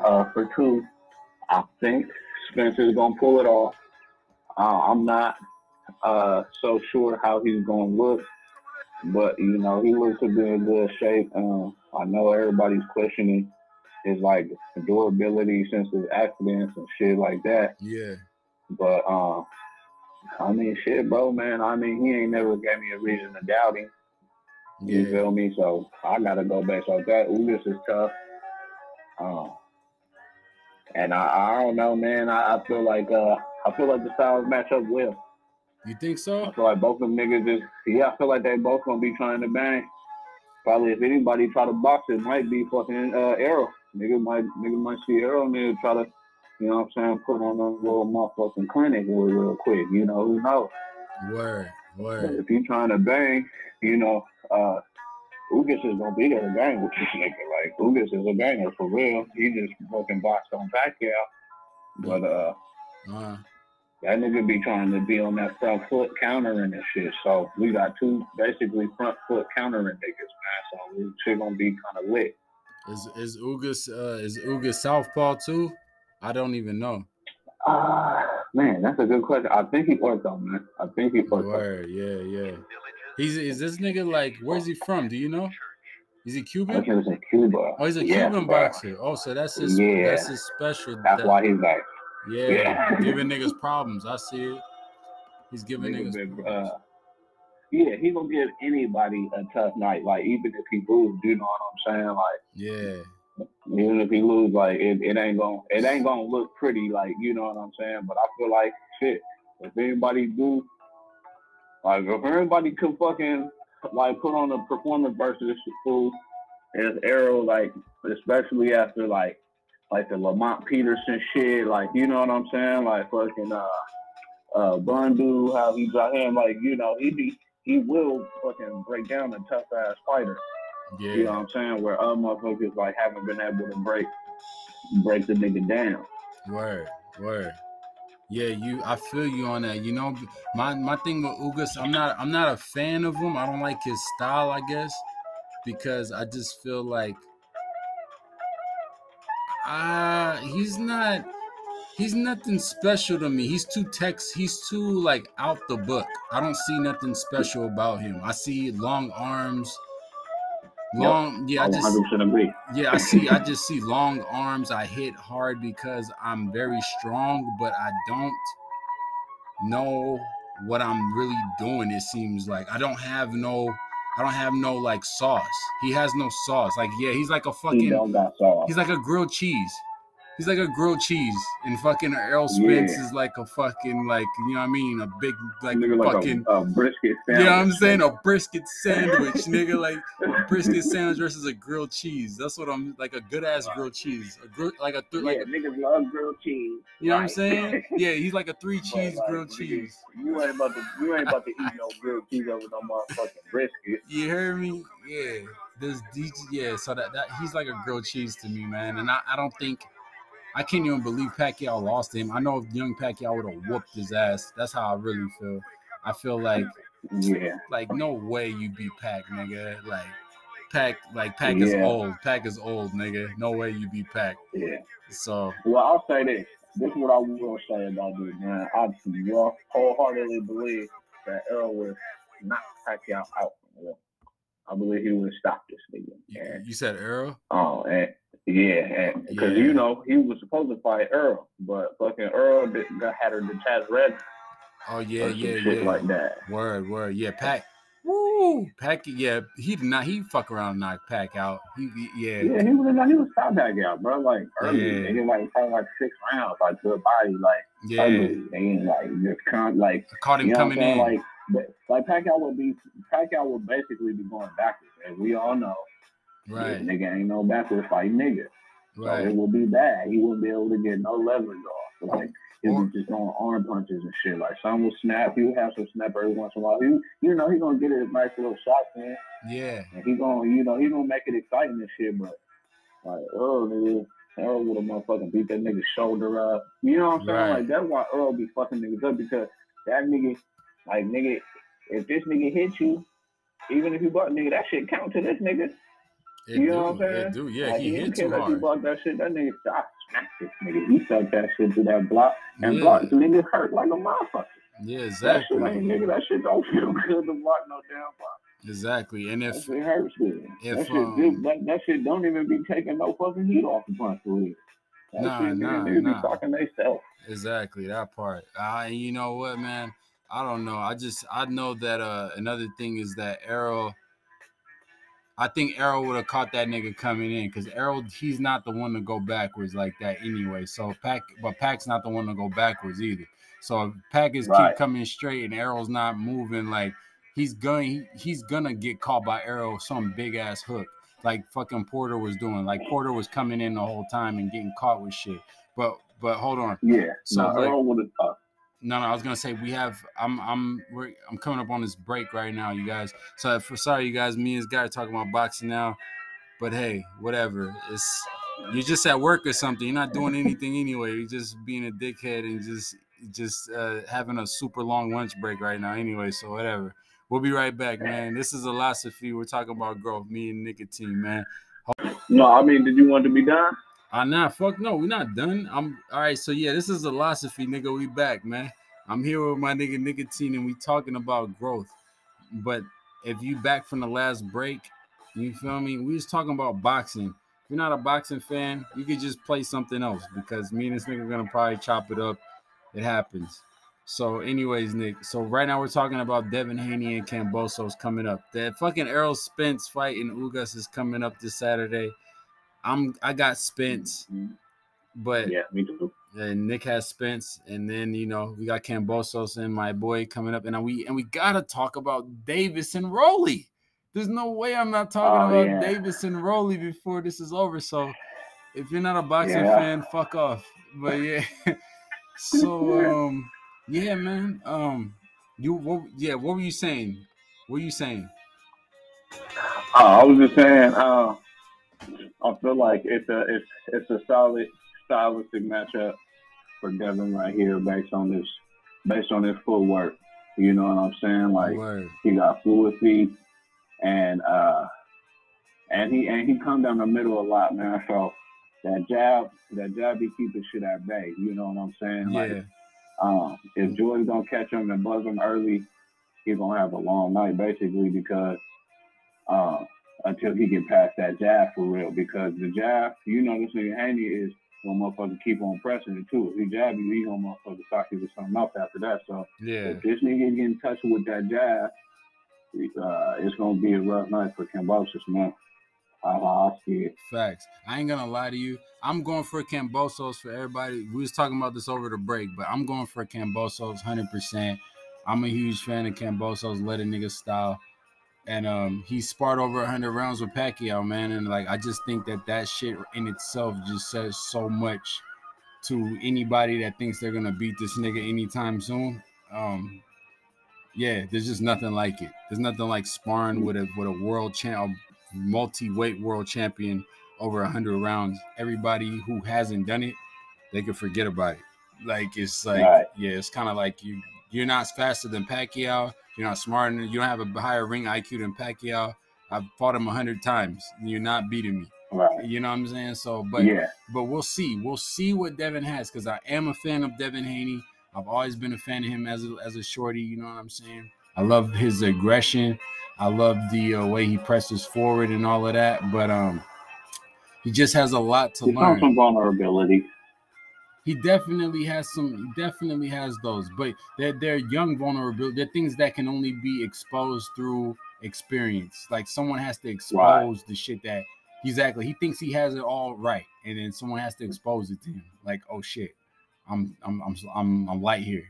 Uh, for two, I think Spence's gonna pull it off. Uh, I'm not uh so sure how he's gonna look, but you know he looks to be in good shape. Uh, I know everybody's questioning his like durability since his accidents and shit like that. Yeah, But um, I mean, shit, bro, man. I mean, he ain't never gave me a reason to doubt him. You yeah, feel me? So I gotta go back. So that. Ugas is tough. Um, and I, I don't know, man. I, I feel like uh, I feel like the styles match up well. you think so? I feel like both of them niggas is yeah. I feel like they both gonna be trying to bang. Probably if anybody try to box, it might be fucking uh, Errol. Nigga might nigga might see Errol and try to, you know what I'm saying, put on a little motherfucking clinic real, real quick. You know who knows? Word, word. if you trying to bang, you know, uh, Ugas is gonna be there to bang with this nigga. Like Ugas is a banger for real. He just fucking boxed on Pacquiao, but uh, Uh, that nigga be trying to be on that front foot countering and shit. So we got two basically front foot countering niggas, man. So we shit gonna be kind of lit. is is Ugas uh is Ugas southpaw too? I don't even know. Ah, man, that's a good question. I think he ortho, man. I think he ortho. Word, yeah, yeah. He's is this nigga like where's he from? Do you know? Is he I Cuban? think he was in Cuba. Oh, he's a Yeah, Cuban bro. boxer. Oh, so that's his Yeah. that's his special. That's that- why he's like, yeah, Yeah. giving niggas problems. I see it. He's giving nigga niggas problems. uh, yeah, he gonna give anybody a tough night. Like even if he lose, you know what I'm saying? Like yeah, even if he lose, like it, it ain't gonna it ain't gonna look pretty. Like you know what I'm saying? But I feel like shit. If anybody do, like if anybody could fucking like put on a performance versus this fool, and Errol like especially after like like the Lamont Peterson shit, like you know what I'm saying? Like fucking uh uh Bundu, how he got him, like you know he be he will fucking break down a tough ass fighter. Yeah. You know what I'm saying? Where other motherfuckers like haven't been able to break break the nigga down. Word, word. Yeah, you. I feel you on that. You know, my my thing with Ugas, I'm not I'm not a fan of him. I don't like his style. I guess because I just feel like uh he's not he's nothing special to me. He's too text. He's too like out the book. I don't see nothing special about him. I see long arms. Long, yeah, I I just 100 percent agree. yeah, I see. I just see long arms. I hit hard because I'm very strong, but I don't know what I'm really doing. It seems like I don't have no, I don't have no like sauce. He has no sauce. Like yeah, he's like a He fucking, don't got sauce. he's like a grilled cheese. He's like a grilled cheese, and fucking Errol Spence Yeah. is like a fucking like you know what I mean, a big like nigga like fucking. a, a brisket You know what I'm saying? A brisket sandwich, nigga. Like brisket sandwich versus a grilled cheese. That's what I'm like. A good ass grilled cheese. A grill, like a th- like yeah, niggas love grilled cheese. you know what I'm saying? Yeah, he's like a three cheese like, grilled cheese. You ain't about to you ain't about to eat no grilled cheese over no motherfucking brisket. You hear me? Yeah. This DJ, yeah. So that that he's like a grilled cheese to me, man. And I, I don't think I can't even believe Pacquiao lost to him. I know if young Pacquiao would have whooped his ass. That's how I really feel. I feel like Yeah. Like no way you beat Pac, nigga. Like Pac, like Pac is old. Pac is old, nigga. No way you beat Pac. Yeah. So Well, I'll say this. This is what I will say about this, man. I wholeheartedly believe that Earl will knock Pacquiao out. I believe he would stop this nigga. you, And, you said Earl? oh, and yeah, because Yeah. you know he was supposed to fight Errol, but fucking Errol did, got had a detached red Oh yeah, or some yeah, shit yeah. like that. Word, word. Yeah, Pac, Woo, Pac. Yeah, he did not. He fuck around, and knock Pac out. He, he- yeah, Yeah, he was he was top that guy, bro. Like early, Yeah. nigga, like probably like six rounds, like good body, like yeah. ugly, and like just con like I caught him You know coming in. Like, but- like Pacquiao would be Pacquiao would basically be going backwards, and we all know right, this nigga ain't no backwards fight nigga. So right. it would be bad. He wouldn't be able to get no leverage off. Like Or- be just throwing arm punches and shit. Like some will snap. He would have some snap every once in a while. He, you know, he gonna get a nice little shots in, Yeah, and he gonna, you know, he gonna make it exciting and shit. But like, Errol, nigga. Errol would have motherfucking beat that nigga's shoulder up. You know what I'm saying? Right. Like that's why Errol be fucking niggas up because that nigga, like nigga, if this nigga hit you, even if you buck nigga, that shit count to this nigga. It You do, know what I'm saying? it do. Yeah, like, he didn't hit too hard. buck that shit. That nigga, I smacked this nigga. He sucked that shit to that block and Yeah, blocked. Nigga hurt like a motherfucker. yeah, That shit exactly, nigga. That shit don't feel good to block no damn block. exactly. And if shit hurts if, that shit, um, dude, that, that shit don't even be taking no fucking heat off the punch. That Nah, shit, nah, nigga, nah. be talking they self. Exactly that part. Uh, and you know what, man? I don't know. I just I know that uh another thing is that Errol. I think Errol would have caught that nigga coming in because Errol he's not the one to go backwards like that anyway. So Pac, but Pac's not the one to go backwards either. So if Pac is Right. keep coming straight and Errol's not moving like he's going he, he's gonna get caught by Errol some big ass hook like fucking Porter was doing. Like Porter was coming in the whole time and getting caught with shit. But but hold on. Yeah. So, no, like- Errol would have. No, no, I was gonna say we have. I'm, I'm, we're, I'm coming up on this break right now, you guys. So for sorry, you guys, me and this guy are talking about boxing now, but hey, whatever. It's you're just at work or something. You're not doing anything anyway. You're just being a dickhead and just, just uh, having a super long lunch break right now. Anyway, so whatever. We'll be right back, man. This is Illosophy. We're talking about growth. Me and Nicatyne, man. No, I mean, did you want to be done? Ah, nah, fuck no, we're not done. I'm all right. So yeah, this is Illosophy, nigga. We back, man. I'm here with my nigga Nicatyne, and we talking about growth. But if you back from the last break, you feel me? We was talking about boxing. If you're not a boxing fan, you could just play something else because me and this nigga gonna probably chop it up. It happens. So, anyways, Nick. So right now we're talking about Devin Haney and Kambosos coming up. That fucking Errol Spence fight in Ugas is coming up this Saturday. I'm I got Spence, but Yeah, me too. and Nick has Spence, and then you know we got Kambosos and my boy coming up, and we and we gotta talk about Davis and Rolly. There's no way I'm not talking Oh, about yeah. Davis and Rolly before this is over. So if you're not a boxing Yeah. fan, fuck off. But yeah, so um, yeah, man. Um, you what? Yeah, what were you saying? What were you saying? Oh, I was just saying, uh, I feel like it's a it's it's a solid stylistic matchup for Devin right here based on this based on his footwork. You know what I'm saying? Like Word. he got fluid feet and uh and he and he come down the middle a lot, man. So that jab that jab be keeping shit at bay. You know what I'm saying? Yeah, Like um if Jordan don't catch him and buzz him early, he's gonna have a long night basically because uh, until he get past that jab for real. Because the jab, you know, this nigga Haney is gonna motherfucker keep on pressing it too. If he jab you, he gonna motherfucker sock you with something else after that. So yeah. if this nigga get in touch with that jab, uh, it's gonna be a rough night for Kambosos, man. I, I see it. Facts. I ain't gonna lie to you. I'm going for Kambosos for everybody. We was talking about this over the break, but I'm going for Kambosos 100%. I'm a huge fan of Kambosos, let a nigga style. And um, he sparred over 100 rounds with Pacquiao, man. And like, I just think that that shit in itself just says so much to anybody that thinks they're gonna beat this nigga anytime soon. Um, yeah, there's just nothing like it. There's nothing like sparring with a with a world champ, multi-weight world champion over 100 rounds. Everybody who hasn't done it, they can forget about it. Like it's like Right. yeah, it's kind of like you you're not faster than Pacquiao, You're not smart and You don't have a higher ring IQ than Pacquiao. I've fought him a hundred times. You're not beating me. Right. You know what I'm saying? So, but yeah, but we'll see. We'll see what Devin has because I am a fan of Devin Haney. I've always been a fan of him as a, as a shorty. You know what I'm saying? I love his aggression. I love the uh, way he presses forward and all of that. But um, he just has a lot to He's learn. some vulnerability. He definitely has some. He definitely has those, but they're they're young vulnerability. They're things that can only be exposed through experience. Like someone has to expose Right. the shit that exactly he thinks he has it all right, and then someone has to expose it to him. Like, oh shit, I'm I'm I'm I'm, I'm light here,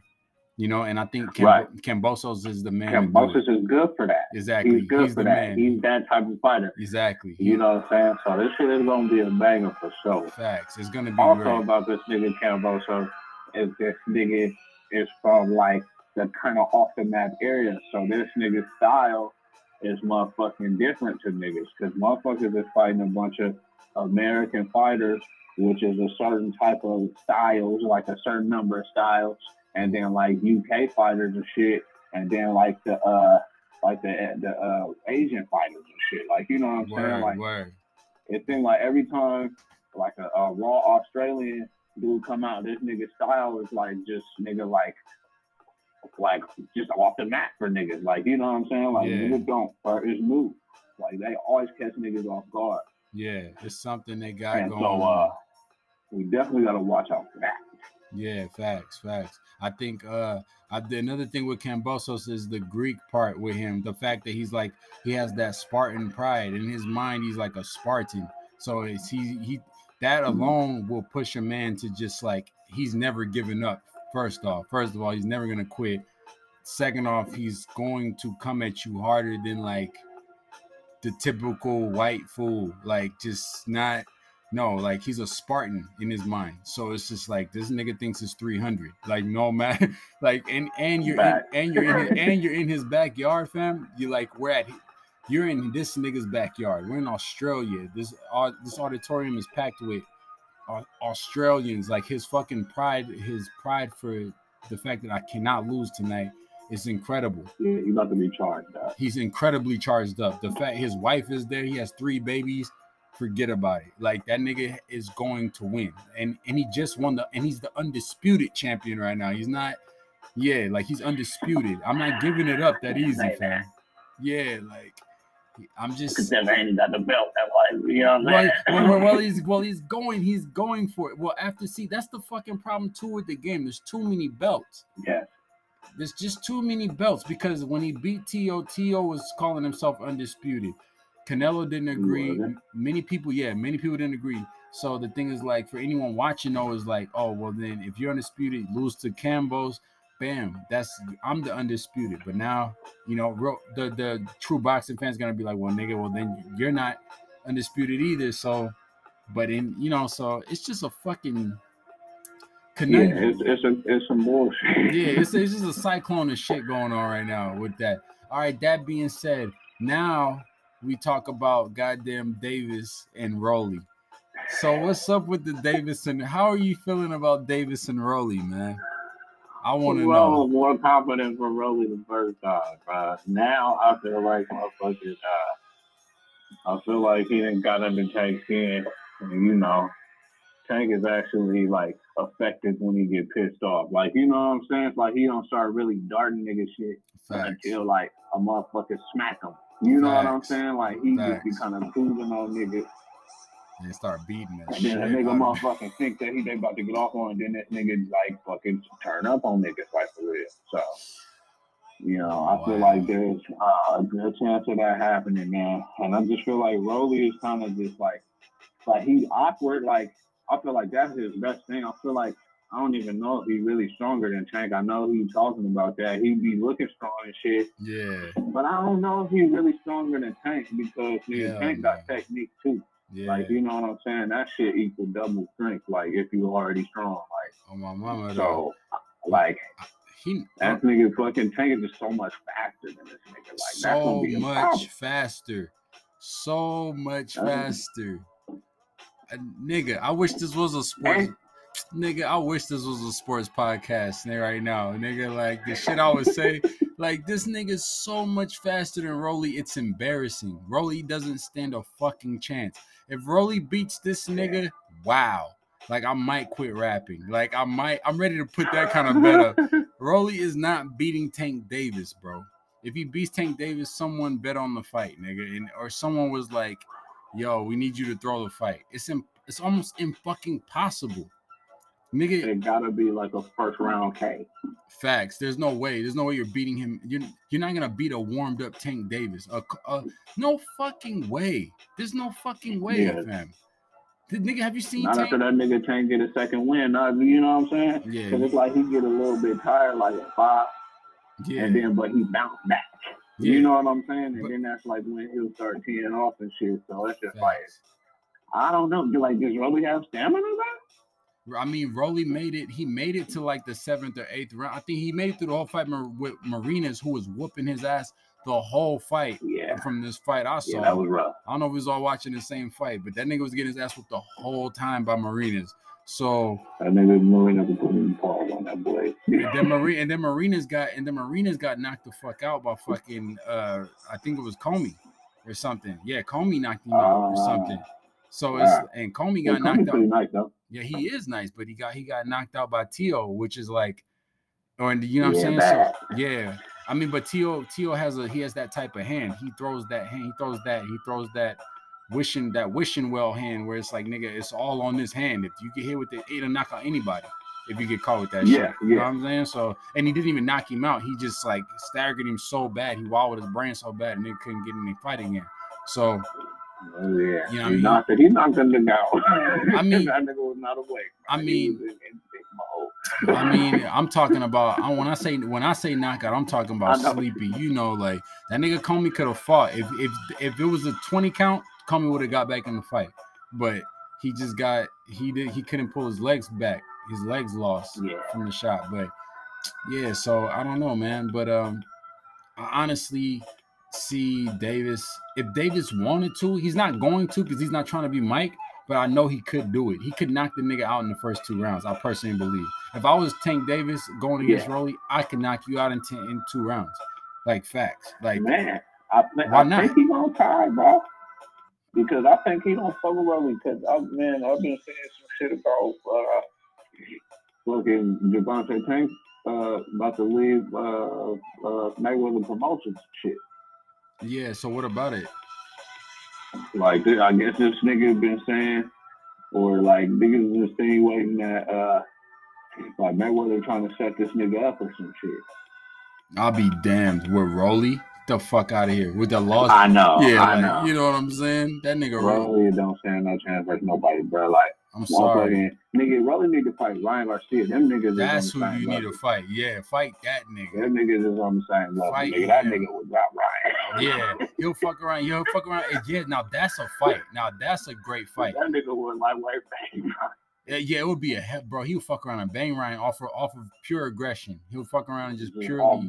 you know. And I think Cam, Right. Kambosos is the man. to do it. Kambosos is good for that. Exactly, He's good for the that. man. He's that type of fighter. exactly. You know what I'm saying? So this shit is gonna be a banger for sure. Facts. It's gonna be Also great. about this nigga Camboso is this nigga is from like the kind of off the map area. So this nigga's style is motherfucking different to niggas because motherfuckers is fighting a bunch of American fighters, which is a certain type of styles, like a certain number of styles, and then like UK fighters and shit, and then like the uh like the the uh Asian fighters and shit. Like you know what I'm saying? Like word. it seemed like every time like a, a raw Australian dude come out, this nigga style is like just nigga like like just off the mat for niggas. Like you know what I'm saying? Like Yeah. niggas don't or it's new. Like they always catch niggas off guard. Yeah, it's something they got And going. so on. uh we definitely gotta watch out for that. Yeah, facts, facts. I think uh I, another thing with Kambosos is the Greek part with him. The fact that he's like he has that Spartan pride in his mind. He's like a Spartan. So it's he he that alone will push a man to just like he's never giving up. First off, first of all, he's never gonna quit. Second off, he's going to come at you harder than like the typical white fool. Like just not no, like he's a Spartan in his mind. So it's just like this nigga thinks it's 300. Like no matter, like and and you're in, and you're in his, and you're in his backyard, fam. You like we're at you're in this nigga's backyard. We're in Australia. This au- this auditorium is packed with Au- Australians. Like his fucking pride, his pride for the fact that I cannot lose tonight is incredible. Yeah, you about to be charged up. He's incredibly charged up. The fact his wife is there, he has three babies. Forget about it. Like that nigga is going to win, and and he just won the and he's the undisputed champion right now. He's not, yeah, like he's undisputed. I'm not giving it up that easy, fam. Yeah, like I'm just. Cause then ain't got the belt that like you know what I'm Well, saying? well, well, he's well, he's going, he's going for it. Well, after see, that's the fucking problem too with the game. There's too many belts. yeah. There's just too many belts because when he beat T.O., T.O. was calling himself undisputed. Canelo didn't agree. Was it? M- Many people, yeah, many people didn't agree. So the thing is, like, for anyone watching, though, is like, oh, well, then if you're undisputed, lose to Cambos, bam, that's I'm the undisputed. But now, you know, ro- the the true boxing fans gonna be like, well, nigga, well, then you're not undisputed either. So, but in you know, so it's just a fucking Yeah, it's it's a, it's some bullshit. yeah, it's, it's just a cyclone of shit going on right now with that. All right, that being said, now we talk about goddamn Davis and Rolly. So what's up with the Davis and how are you feeling about Davis and Rolly, man? I want to well, know. more confident for Rolly the first time, bro. Now I feel like motherfuckers. Uh, I feel like he didn't got under Tank's skin. You know, Tank is actually like effective when he get pissed off. Like you know what I'm saying? It's like he don't start really darting nigga shit Facts. until like a motherfucker smack him. You know what I'm saying? Like he just be Facts. kind of cruising on niggas. And start beating that And shit. then a nigga motherfucking think that he they about to get off on, and then that nigga like fucking turn up on niggas like for real. So, you know, I feel like there's uh, a good chance of that happening, man. And I just feel like Rolly is kind of just like, like he's awkward. Like I feel like that's his best thing. I feel like I don't even know if he's really stronger than Tank. I know he's talking about that. He be looking strong and shit, Yeah, but I don't know if he's really stronger than Tank because nigga, Yeah, Tank got technique too. yeah. Like, you know what I'm saying? That shit equal double strength, like, if you already strong. Like, On my mama, though. so, like, He that nigga fucking Tank is just so much faster than this nigga. Like, that's so gonna be a much problem. faster, so much Um, faster. Uh, nigga, I wish this was a sports. And- Nigga, I wish this was a sports podcast nigga, right now. Nigga, like the shit I would say, Like this nigga's so much faster than Rolly, It's embarrassing. Rolly doesn't stand a fucking chance. If Rolly beats this nigga, wow. Like I might quit rapping. Like I might. I'm ready to put that kind of bet up. Rolly is not beating Tank Davis, bro. If he beats Tank Davis, someone bet on the fight, nigga, and or someone was like, "Yo, we need you to throw the fight." It's in, it's almost fucking possible. Nigga, it gotta be like a first round K. Facts. There's no way. There's no way you're beating him. You're you're not gonna beat a warmed up Tank Davis. A, a, no fucking way. There's no fucking way, yeah. fam. The nigga, have you seen? Not Tank? after that nigga Tank get a second win. Not, you know what I'm saying? Yeah. Because it's like he get a little bit tired, like at five. Yeah. And then, but he bounced back. Yeah. You know what I'm saying? And but, then that's like when he'll start teeing off and shit. So it's just facts. like, I don't know. Do like does Rolly have stamina? That? I mean, Rolly made it. He made it to like the seventh or eighth round. I think he made it through the whole fight with Marinas, who was whooping his ass the whole fight. Yeah. From this fight I saw. Yeah, that was rough. I don't know if we was all watching the same fight, but that nigga was getting his ass whooped the whole time by Marinas. So that nigga Marinas was putting on that boy. and then Marina and then Marinas got and then Marinas got knocked the fuck out by fucking uh I think it was Commey or something. Yeah, Commey knocked him out uh, or something. So it's uh, and Commey got knocked out. Nice, though. Yeah, he is nice, but he got he got knocked out by Tio, which is like, or you know what I'm saying? So yeah, I mean, but Tio Tio has a he has that type of hand. He throws that hand. He throws that. He throws that wishing that wishing well hand where it's like nigga, it's all on this hand. If you get hit with it, it'll knock out anybody. If you get caught with that yeah, shit, yeah. you know what I'm saying? So, and he didn't even knock him out. He just like staggered him so bad. He wobbled his brain so bad, and he couldn't get any fighting in. So yeah, he knocked it. He knocked the nigga out. I mean, that nigga was not awake. I mean, I mean, I'm talking about I when I say when I say knockout, I'm talking about sleepy. You know, like that nigga Commey could have fought if if if it was a 20 count, Commey would have got back in the fight, but he just got he did he couldn't pull his legs back. His legs lost yeah. from the shot, but yeah. So I don't know, man. But um, I honestly see Davis. If Davis wanted to, he's not going to because he's not trying to be Mike. But I know he could do it. He could knock the nigga out in the first two rounds. I personally believe. If I was Tank Davis going against yeah. Rolly, I could knock you out in ten, in two rounds. Like facts. Like man, I, think, why I not? think he gonna tie, bro. Because I think he don't fuck with Rolly. Because I man, I've been saying some shit about uh, fucking Gervonta Tank uh, about to leave uh, uh, Mayweather Promotions shit. Yeah. So what about it? Like I guess this nigga been saying, or like niggas insinuating that uh, like Mayweather trying to set this nigga up or some shit. I'll be damned. With Rolly, the fuck out of here with the loss. I know. Yeah, I like, know. You know what I'm saying? That nigga Rolly don't stand no chance versus nobody, bro. Like I'm sorry. Nigga, Rolly need to fight Ryan Garcia. Them niggas That's who you level. need to fight. Yeah, fight that nigga. Them niggas is on the same level. Fight nigga. That nigga was Ryan. Yeah, he'll fuck around. He'll fuck around. Yeah, now that's a fight. Now that's a great fight. That nigga was like white bang. Yeah, yeah, it would be a he- bro. He'll fuck around and bang Ryan off of, off of pure aggression. He'll fuck around and just, just purely all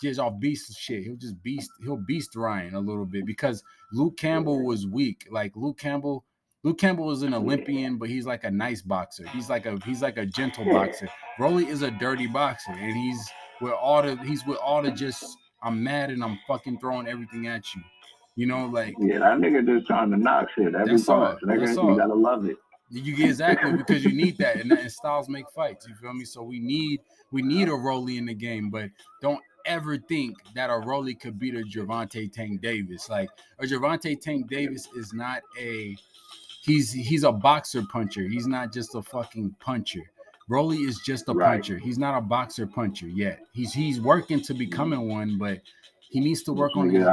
just all beast shit. He'll just beast. He'll beast Ryan a little bit because Luke Campbell was weak. Like Luke Campbell Luke Campbell is an Olympian, but he's like a nice boxer. He's like a he's like a gentle boxer. Rolly is a dirty boxer, and he's with all the he's with all the just I'm mad and I'm fucking throwing everything at you. You know, like yeah, that nigga just trying to knock shit every punch. Nigga, you gotta love it. You get exactly because you need that, and, and styles make fights. You feel me? So we need we need a Rolly in the game, but don't ever think that a Rolly could beat a Gervonta Tank Davis. Like a Gervonta Tank Davis is not a he's he's a boxer puncher. He's not just a fucking puncher. Rolly is just a right. puncher. He's not a boxer puncher yet. He's he's working to becoming one, but he needs to work on his,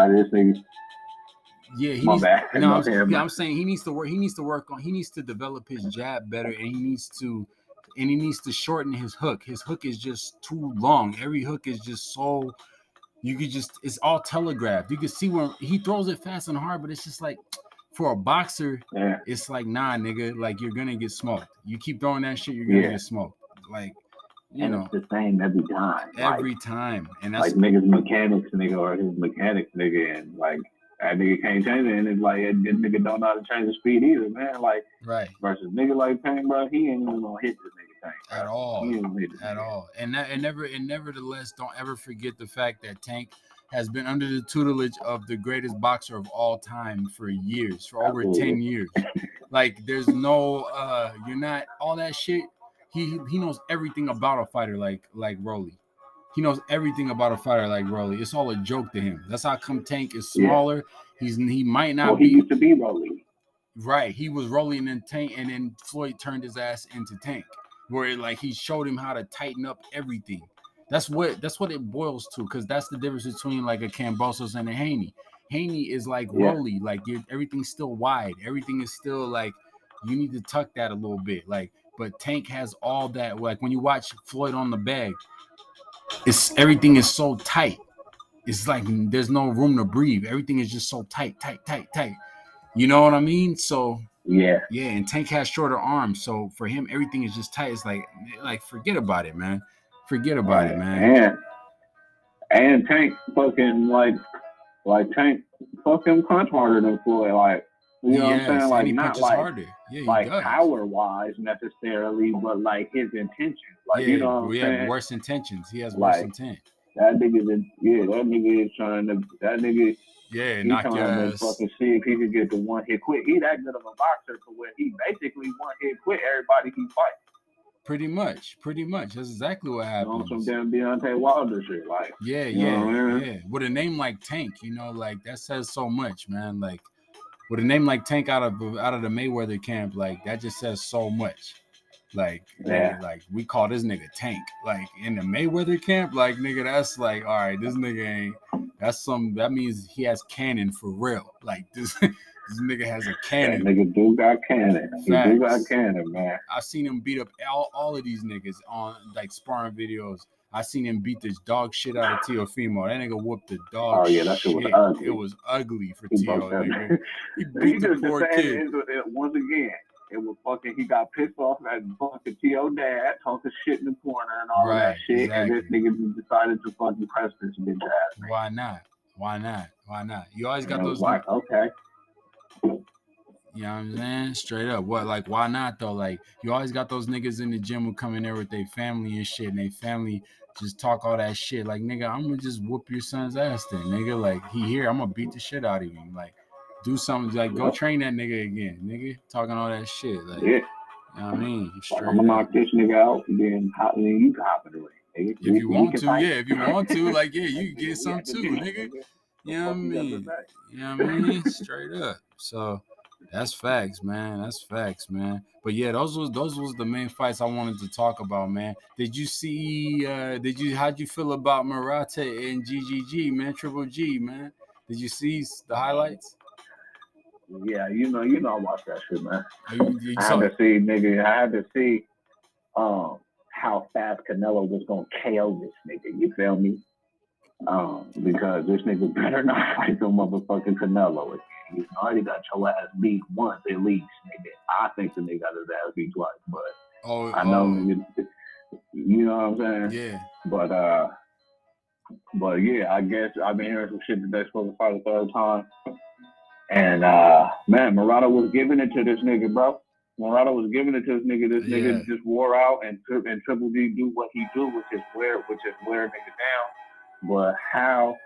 Yeah, he needs, bad. No, I'm, yeah, I'm saying he needs to work. He needs to work on. He needs to develop his jab better, and he needs to, and he needs to shorten his hook. His hook is just too long. Every hook is just so. You could just. It's all telegraphed. You can see when he throws it fast and hard, but it's just like for a boxer, yeah. it's like nah, nigga, like you're gonna get smoked. You keep throwing that shit, you're gonna yeah. get smoked. Like you and know, it's the same every time. Every like, time, and that's like niggas mechanics, nigga, or his mechanics, nigga, and like that nigga can't change it, and it's like that nigga don't know how to change the speed either, man. Like right versus nigga like Payne, bro, he ain't even gonna hit this nigga. Tank at all. He ain't with it, at man. all. And that, and never and nevertheless, don't ever forget the fact that Tank has been under the tutelage of the greatest boxer of all time for years, for over Absolutely. 10 years. Like there's no uh you're not all that shit. He he knows everything about a fighter like like Rolly. He knows everything about a fighter like Rolly. It's all a joke to him. That's how come Tank is Yeah. smaller. He's he might not Well, he be used to be Rolly. Right. He was rolling in Tank, and then Floyd turned his ass into Tank, where it, like he showed him how to tighten up everything. That's what that's what it boils to, because that's the difference between like a Kambosos and a Haney. Haney is like Yeah. Rolly, like everything's still wide, everything is still like you need to tuck that a little bit, like. But Tank has all that. Like when you watch Floyd on the bag, it's everything is so tight. It's like there's no room to breathe. Everything is just so tight, tight, tight, tight. You know what I mean? So Yeah. yeah, and Tank has shorter arms, so for him everything is just tight. It's like like forget about it, man. Forget oh, about it, man. And and Tank fucking like like Tank fucking punch harder than Floyd. Like you know what I'm saying? Like not like harder. Yeah, like does. power wise necessarily, but like his intentions. Like yeah, you know what I'm saying? worse intentions. He has worse Like, intent. That nigga is yeah, that nigga is trying to that nigga Yeah, he knock your trying to ass. fucking see if he can get the one hit quit. He that good of a boxer to where he basically one hit quit everybody he fights. Pretty much, pretty much. That's exactly what On some damn Deontay Wilder shit. Like Yeah, You know yeah, I mean? yeah. With a name like Tank, you know, like that says so much, man. Like with a name like Tank out of out of the Mayweather camp, like that just says so much. Like, Yeah. like, like, we call this nigga Tank. Like in the Mayweather camp, like nigga, that's like, all right, this nigga ain't. That's some. That means he has cannon for real. Like this, this nigga has a that cannon. nigga do got cannon. He do got cannon, man. I seen him beat up all, all of these niggas on like sparring videos. I seen him beat this dog shit out of Teofimo. That nigga whooped the dog. Oh, yeah, that shit was ugly. It was ugly for He Teo. He beat the poor kid. once again. It was fucking. He got pissed off at fucking T.O. dad talking shit in the corner and all that Right, shit, and this nigga decided to fucking press this bitch ass. Why not? Why not? Why not? You always got those. like, okay, You know what I'm saying? Straight up. What? Like, why not though? Like, you always got those niggas in the gym who come in there with their family and shit, and they family just talk all that shit. Like, nigga, I'm gonna just whoop your son's ass then, nigga. Like, he here, I'm gonna beat the shit out of him. Like, do something. Like, go train that nigga again, nigga. Talking all that shit. Like, yeah, you know what I mean? Straight I'm gonna knock this nigga out, and then hop, and then you can hop in the ring. nigga. If you we want to, fight. yeah. If you want to, like, yeah, you can get some too, nigga. You know what I the fuck you got to mean? You know what I mean? Straight up. So that's facts, man. That's facts, man. But yeah, those was those was the main fights I wanted to talk about, man. Did you see uh did you how'd you feel about Murata and GGG, man? Triple G, man. Did you see the highlights? Yeah, you know, you know, I watch that shit, man. You- you I had to see, nigga. I had to see, um, how fast Canelo was gonna KO this nigga. You feel me? Um, because this nigga better not fight the motherfucking Canelo again. He's already got your ass beat once at least, nigga. I think the nigga got his ass beat twice, but oh, I know, oh, nigga, you know what I'm saying. yeah. But uh, but yeah, I guess I've been hearing some shit that they're supposed to fight a third time. And uh, man, Murata was giving it to this nigga, bro. Murata was giving it to this nigga. This nigga just wore out, and and Triple G do what he do, which is wear, which is wear nigga down. But how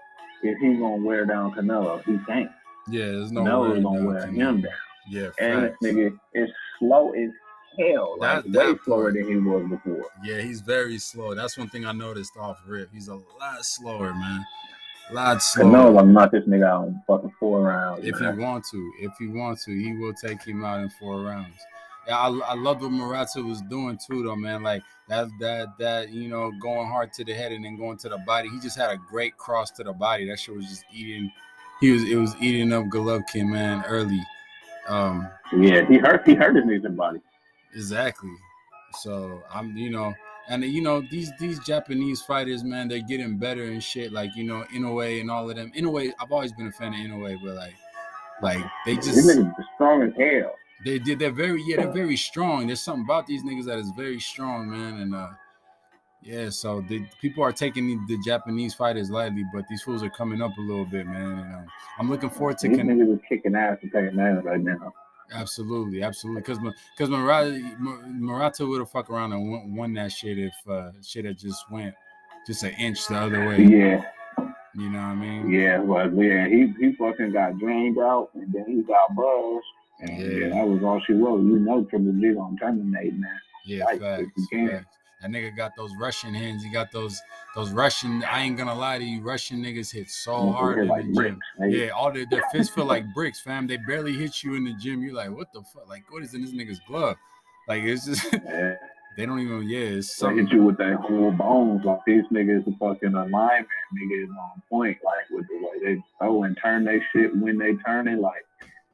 is he gonna wear down Canelo? He can't. Yeah, there's no Canelo way gonna wear can- him down. Yeah, And this nigga is slow as hell, like That- way slower than he was before. Yeah, he's very slow. That's one thing I noticed off rip. He's a lot slower, man. A lot slower. Canelo gonna knock this nigga out in fucking four rounds. If man. he want to, if he want to, he will take him out in four rounds. Yeah, I, I loved what Murata was doing too, though, man. Like that, that, that, you know, going hard to the head and then going to the body. He just had a great cross to the body. That shit was just eating. He was, it was eating up Golovkin, man, early. Um, Yeah, he hurt. He hurt his knees and body. Exactly. So I'm, you know, and you know these these Japanese fighters, man, they're getting better and shit. Like you know, Inoue and all of them. Inoue, I've always been a fan of Inoue, but like, like they just strong as hell. They did. They're very yeah, they're very strong. There's something about these niggas that is very strong, man. And uh, yeah, so the people are taking the, the Japanese fighters lightly, but these fools are coming up a little bit, man. And um, I'm looking forward to. These Con- niggas are kicking ass and taking names right now. Absolutely, absolutely. Because because Murata Murata would have fucked around and won, won that shit if uh, shit had just went just an inch the other way. Yeah. You know what I mean? Yeah, but yeah, he he fucking got drained out and then he got buzzed. And yeah. yeah that was all she wrote. You know Triple G gonna terminate, man. Yeah, like, facts, facts. That nigga got those Russian hands. He got those those Russian. I ain't gonna lie to you, Russian niggas hit so hard in like the bricks, gym. Yeah, all their, their fists feel like bricks, fam. They barely hit you in the gym. You're like, what the fuck? Like, what is in this nigga's glove? Like, it's just. Yeah. They don't even, yeah, it's something. They hit you with that whole bones. Like these niggas, a fucking alignment, nigga is on point. Like with the way they throw and turn they shit when they turn it. Like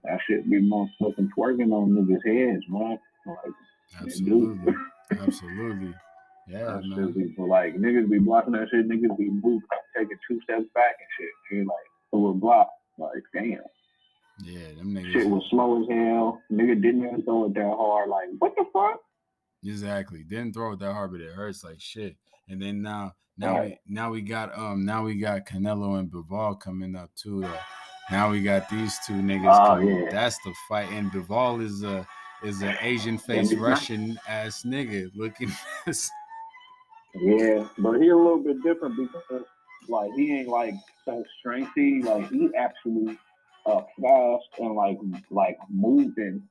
that shit be fucking twerking on niggas' heads, man. Like, Absolutely. Absolutely. Yeah, man. But like niggas be blocking that shit, niggas be moving, taking two steps back and shit. You're like, so we're blocked. Like, damn. Yeah, them niggas. Shit was slow as hell. Nigga didn't even throw it that hard. Like, what the fuck? Exactly. Didn't throw it that hard, but it hurts like shit. And then now, now right. we now we got um now we got Canelo and Bivol coming up too. Though. Now we got these two niggas. Oh, coming. Yeah. That's the fight. And Bivol is a is an Asian face Russian ass nigga looking. yeah, but he a little bit different because like he ain't like so strengthy. Like he actually uh, fast and like like moving.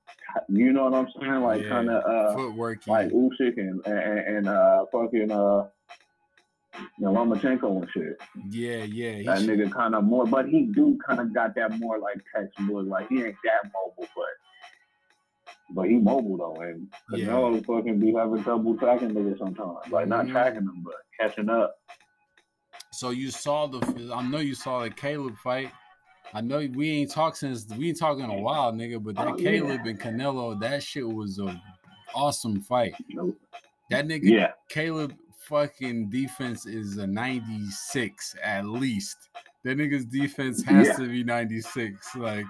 You know what I'm saying? Like yeah. kind of uh, footwork, like Usyk and, and and uh fucking uh. You know, Lomachenko and shit. Yeah, yeah. That should... nigga kind of more, but he do kind of got that more like textbook. Like he ain't that mobile, but but he mobile though, and Canelo yeah. fucking be having trouble tracking niggas sometimes. Like not mm-hmm. tracking them, but catching up. So you saw the, I know you saw the Caleb fight. I know we ain't talked since we ain't talking a while, nigga. But that oh, Caleb yeah. and Canelo, that shit was a awesome fight. That nigga, yeah. Caleb, fucking defense is a 96 at least. That nigga's defense has yeah. to be 96. Like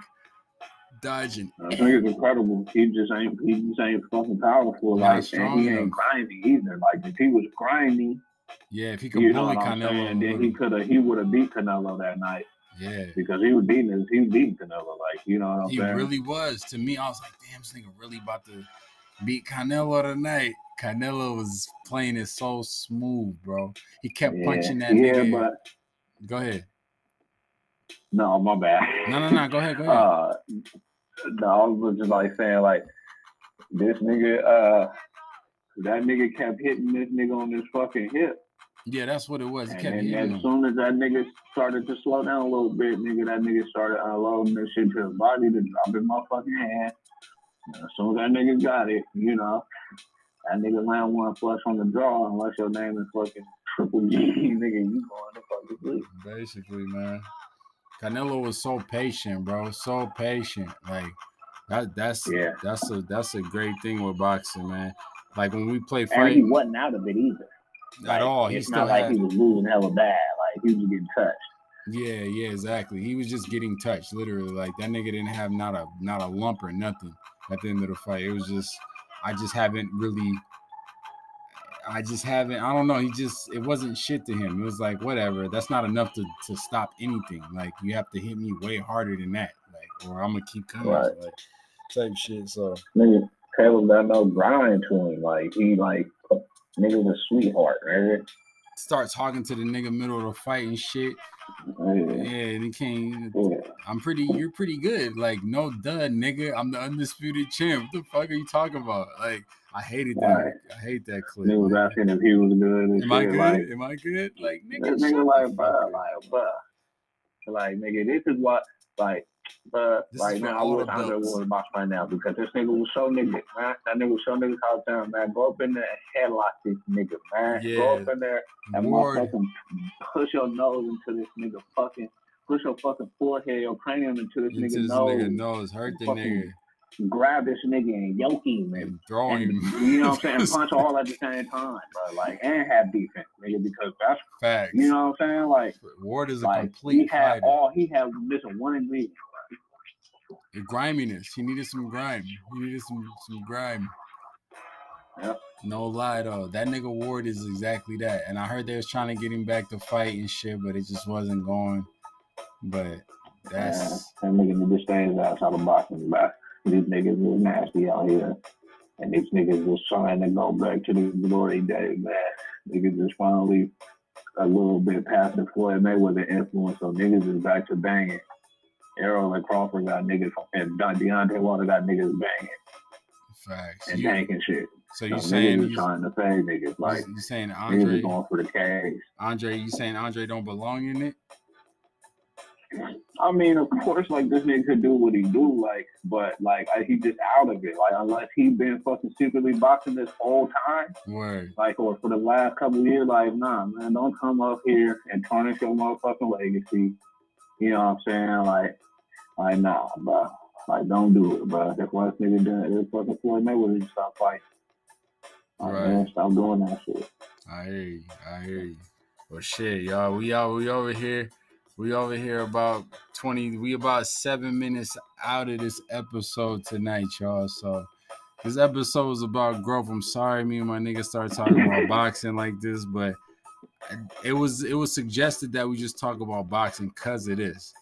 dodging. I think it's incredible. He just ain't he just ain't fucking powerful. Like and he ain't grimy either. Like if he was grimy, yeah, if he could bully Canelo, then he could have he would have beat Canelo that night. Yeah, because he was beating he was beating Canelo, like you know what I'm he saying. He really was. To me, I was like, damn, this nigga really about to beat Canelo tonight. Canelo was playing it so smooth, bro. He kept yeah. punching that yeah, nigga. But go ahead. No, my bad. No, no, no. Go ahead. Go ahead. Uh, no, I was just like saying like this nigga, uh, that nigga kept hitting this nigga on his fucking hip. Yeah, that's what it was. And, and as him. soon as that nigga started to slow down a little bit, nigga, that nigga started unloading this shit to his body to drop in my fucking hand. And as soon as that nigga got it, you know, that nigga land one flush on the draw unless your name is fucking Triple G, nigga, you going to fucking sleep. Basically, man. Canelo was so patient, bro. So patient. Like that that's yeah. that's a that's a great thing with boxing, man. Like when we play fight, and he wasn't out of it either at all. He not like he was losing hella bad. Like he was getting touched. Yeah, yeah, exactly. He was just getting touched, literally. Like that nigga didn't have not a not a lump or nothing at the end of the fight. It was just I just haven't really I just haven't I don't know, he just it wasn't shit to him. It was like whatever. That's not enough to to stop anything. Like you have to hit me way harder than that. Like or I'm gonna keep coming. Right. Like type shit. So nigga Caleb got no grind to him. Like he like Nigga was a sweetheart, right? Start talking to the nigga middle of the fight and shit. Yeah, yeah and he came. Yeah. I'm pretty. You're pretty good. Like no dud, nigga. I'm the undisputed champ. What the fuck are you talking about? Like I hated that. Right. I hate that clip. He was asking if he was good. Am I good? Like, Am I good? Like nigga, nigga like, bro, like, bro, like nigga, this is what like but this right now, I wish Andre was my right now because this nigga was so nigga, man. That nigga was so nigga all the time, man. Go up in there and headlock this nigga, man. Yeah. Go up in there and motherfucking push your nose into this nigga fucking push your fucking forehead, your cranium into this into nigga this nose. Nigga nose, hurt the nigga. Grab this nigga and yoke him and, throw him. you know what I'm saying? punch all at the same time, bro. Like and have defense, nigga, because that's facts. You know what I'm saying? Like Ward is a like, complete. He had fighter. all. He had missing one ingredient the griminess. He needed some grime. He needed some some grime. Yep. No lie though, that nigga Ward is exactly that. And I heard they was trying to get him back to fight and shit, but it just wasn't going. But That's that nigga need to stay his ass of boxing, but these niggas is nasty out here. And these niggas is trying to go back to the glory days, man. Niggas just finally a little bit past the Floyd Mayweather influence, so niggas is back to banging. Errol and Crawford got niggas, and Deontay Wilder got niggas banging facts. and You- tanking shit. so So you niggas saying you, trying to fade niggas. Like, you saying Andre going for the cash. Andre you saying Andre don't belong in it? I mean, of course, like this nigga could do what he do, like, but like I, he just out of it. Like unless he been fucking secretly boxing this whole time, right? like, or for the last couple of years, like, nah, man, don't come up here and tarnish your motherfucking legacy. You know what I'm saying? Like, like, nah, bro. Like, don't do it, bro. That's why this nigga done it. fucking Floyd Mayweather just stop fighting. Like, Right. man, stop doing that shit. I hear you. I hear you. Well, shit, y'all. We out. We over here. We over here about twenty. We about seven minutes out of this episode tonight, y'all. So this episode is about growth. I'm sorry, me and my nigga started talking about boxing like this, but it was it was suggested that we just talk about boxing because it is.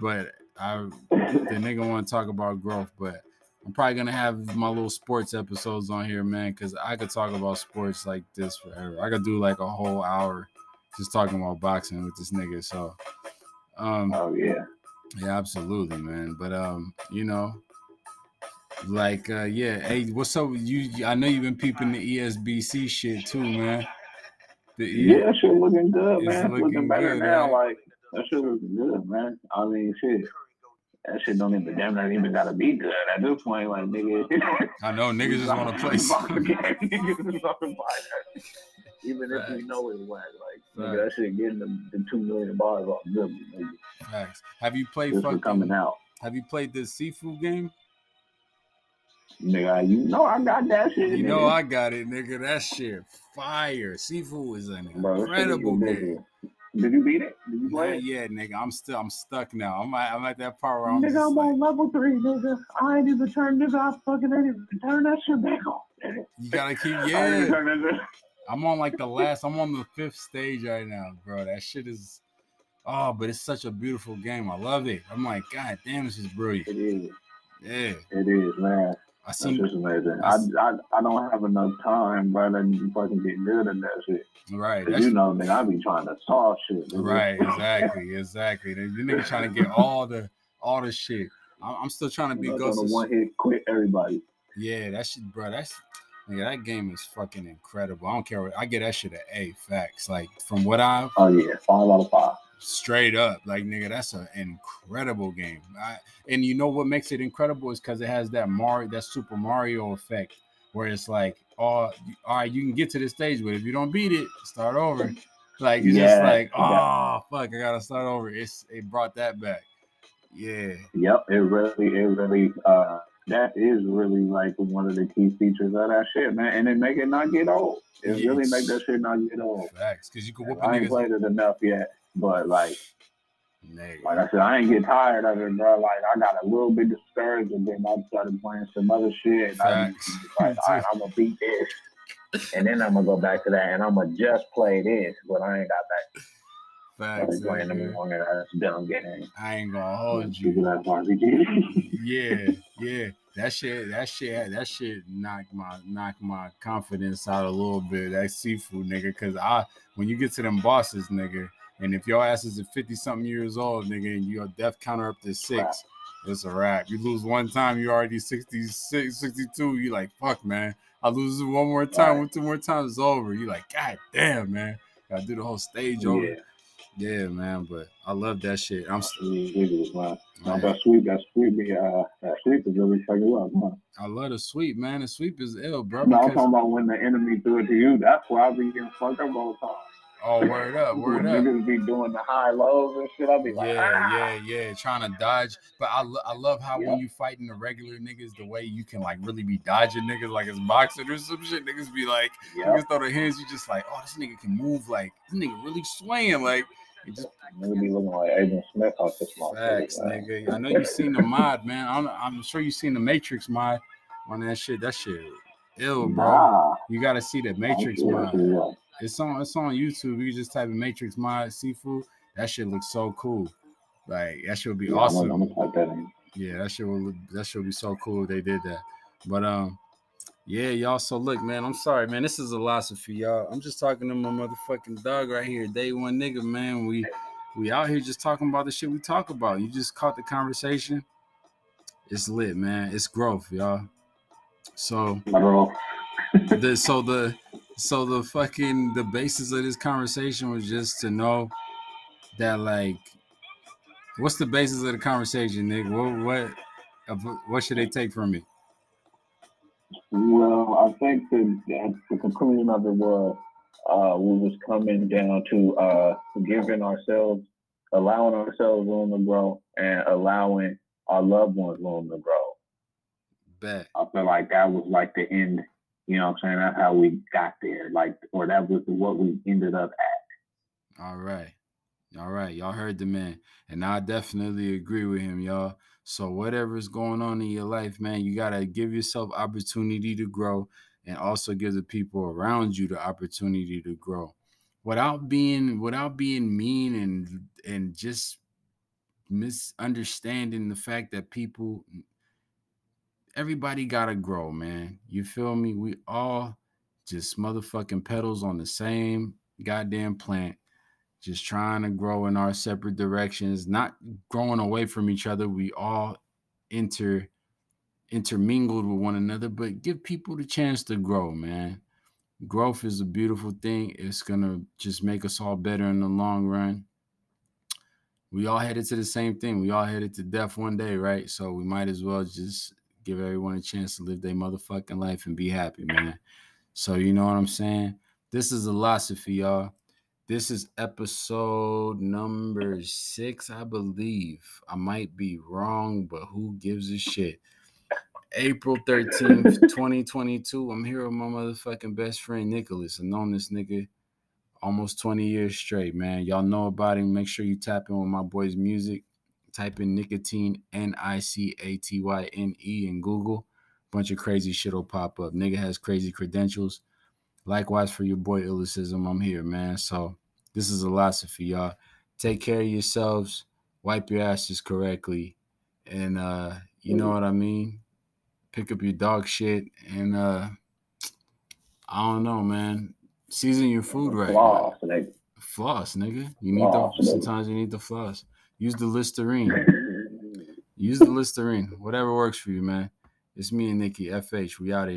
But I the nigga want to talk about growth, but I'm probably gonna have my little sports episodes on here, man, because I could talk about sports like this forever. I could do like a whole hour just talking about boxing with this nigga. So, um, Oh yeah. yeah, absolutely, man. But um, you know, like uh, yeah, hey, what's up? You, I know you've been peeping the ESBC shit too, man. The Yeah, that shit looking good, man. It's looking, looking better good, now. right? Like that shit looking good, man. I mean, shit. That shit don't even damn not even gotta be good at this point. Like nigga, I know niggas just want to play. Niggas just wanna buy that. Even if we know it's whack, like nigga, Facts. that shit getting the, the two million bars off good. Nigga. Facts. Have you played fucking? coming out, Have you played this Sifu game? nigga. You know I got that shit. You know. I got it, nigga. That shit fire. Sifu is an Bro, incredible game. Did you beat it? Did you play it? nigga. I'm still I'm stuck now. I'm at, I'm at that part where I'm nigga, I'm like, on level three, nigga. I ain't even turned this off. Fucking turn that shit back nigga. you gotta keep yeah. turn I'm on like the last. I'm on the fifth stage right now, bro. That shit is. Oh, but it's such a beautiful game. I love it. I'm like, God damn, this is brilliant. It is. Yeah, It is, man. I That's seen just amazing. I I, I don't have enough time, bro, to fucking get good at that shit. right. That's you know, nigga, I be trying to solve shit. nigga. right. Exactly. Exactly. The the nigga trying to get all the all the shit. I'm, I'm still trying to be You know, Ghost. on of a one hit quit everybody. Yeah, that shit, bro. That's nigga, that game is fucking incredible. I don't care. What, I get that shit at A facts. Like from what I Oh yeah, five out of five. Straight up, like nigga, that's an incredible game. I, and you know what makes it incredible is because it has that Mario, that Super Mario effect, where it's like, oh, all right, you can get to this stage, but if you don't beat it, start over. Like it's just like, oh yeah. fuck, I gotta start over. It's it brought that back. Yeah, Yep, it really, it really, uh, that is really like one of the key features of that shit, man. And it make it not get old. It Yeah, really make that shit not get old. facts. Because you can whoop I ain't nigga's played it enough yet, but like, nigga. like I said, I ain't get tired of it, bro. Like I got a little bit discouraged, and then I started playing some other shit. And I like, all right, I'm gonna beat this, and then I'm gonna go back to that, and I'm gonna just play this, but I ain't got back. Facts. Started playing them nigga. longer. That's done getting. I ain't gonna hold you. People that RPG. yeah, yeah. That shit, that shit, that shit knocked my knocked my confidence out a little bit. That Sifu nigga, cause I when you get to them bosses, nigga, and if your ass is at 50 something years old, nigga, and your death counter up to six, it's a wrap. You lose one time, you already 66, 62. You like, fuck, man. I lose it one more time, Right. one, two more times, it's over. You like, god damn, man. Gotta do the whole stage over. yeah. Yeah, man. But I love that shit. I'm. Now, Man. that sweep, that sweep, be, uh, that sweep is really fucking up, man. I love the sweep, man. The sweep is ill, bro. No, I'm talking about when the enemy threw it to you. That's why I be getting fucked up all the time. Oh, word up, word When up. Niggas be doing the high lows and shit. I be like, Yeah, ah. yeah, yeah. Trying to dodge, but I, lo- I love how when Yeah. you fighting the regular niggas, the way you can like really be dodging niggas like it's boxing or some shit. Niggas be like, Yeah. niggas throw their hands, you just like, oh, this nigga can move like this nigga really swaying like. It just Nigga be looking like Agent Smith off this facts, man. nigga. I know you seen the mod, man. I'm, I'm sure you seen the Matrix mod on that shit. That shit ill, bro. Nah. You gotta see the Matrix mod. It's on it's on YouTube. You just type in Matrix mod Sifu. That shit looks so cool. Like that should be Yeah, awesome. I'm, gonna- type that in. Yeah, that shit would that should be so cool if they did that. But um, yeah, y'all. So look, man, I'm sorry, man. This is Illosophy, y'all. I'm just talking to my motherfucking dog right here, day one nigga, man. We we out here just talking about the shit we talk about. You just caught the conversation. It's lit, man. It's growth, y'all. So Not at all. the so the so the fucking the basis of this conversation was just to know that like what's the basis of the conversation, Nick? What what what should they take from me? Well, I think the, the conclusion of it was uh, we was coming down to uh, giving ourselves, allowing ourselves room to grow, and allowing our loved ones room to grow. Bet. I feel like that was like the end. You know what I'm saying? That's how we got there. Like, or that was what we ended up at. All right. All right. Y'all heard the man. And I definitely agree with him, y'all. So whatever's going on in your life, man, you gotta give yourself opportunity to grow and also give the people around you the opportunity to grow. Without being without being mean and and just misunderstanding the fact that people everybody gotta grow, man. You feel me? We all just motherfucking petals on the same goddamn plant, just trying to grow in our separate directions, not growing away from each other. We all inter intermingled with one another, but give people the chance to grow, man. Growth is a beautiful thing. It's gonna just make us all better in the long run. We all headed to the same thing. We all headed to death one day, right? So we might as well just give everyone a chance to live their motherfucking life and be happy, man. So you know what I'm saying? This is Illosophy, y'all. This is episode number six, I believe. I might be wrong, but who gives a shit? April 13th, 2022. I'm here with my motherfucking best friend Nicholas. I've known this nigga almost 20 years straight, man. Y'all know about him. Make sure you tap in with my boy's music. Type in Nicatyne, N I C A T Y N E, in Google. Bunch of crazy shit will pop up. Nigga has crazy credentials. Likewise for your boy Illicism, I'm here, man. So this is a philosophy, y'all. Take care of yourselves. Wipe your asses correctly, and uh, you know what I mean. Pick up your dog shit, and uh, I don't know, man. Season your food right. Floss, nigga. Floss, nigga. You need Floss, the nigga. sometimes you need the floss. Use the Listerine. Use the Listerine. Whatever works for you, man. It's me and Nikki FH. We out here.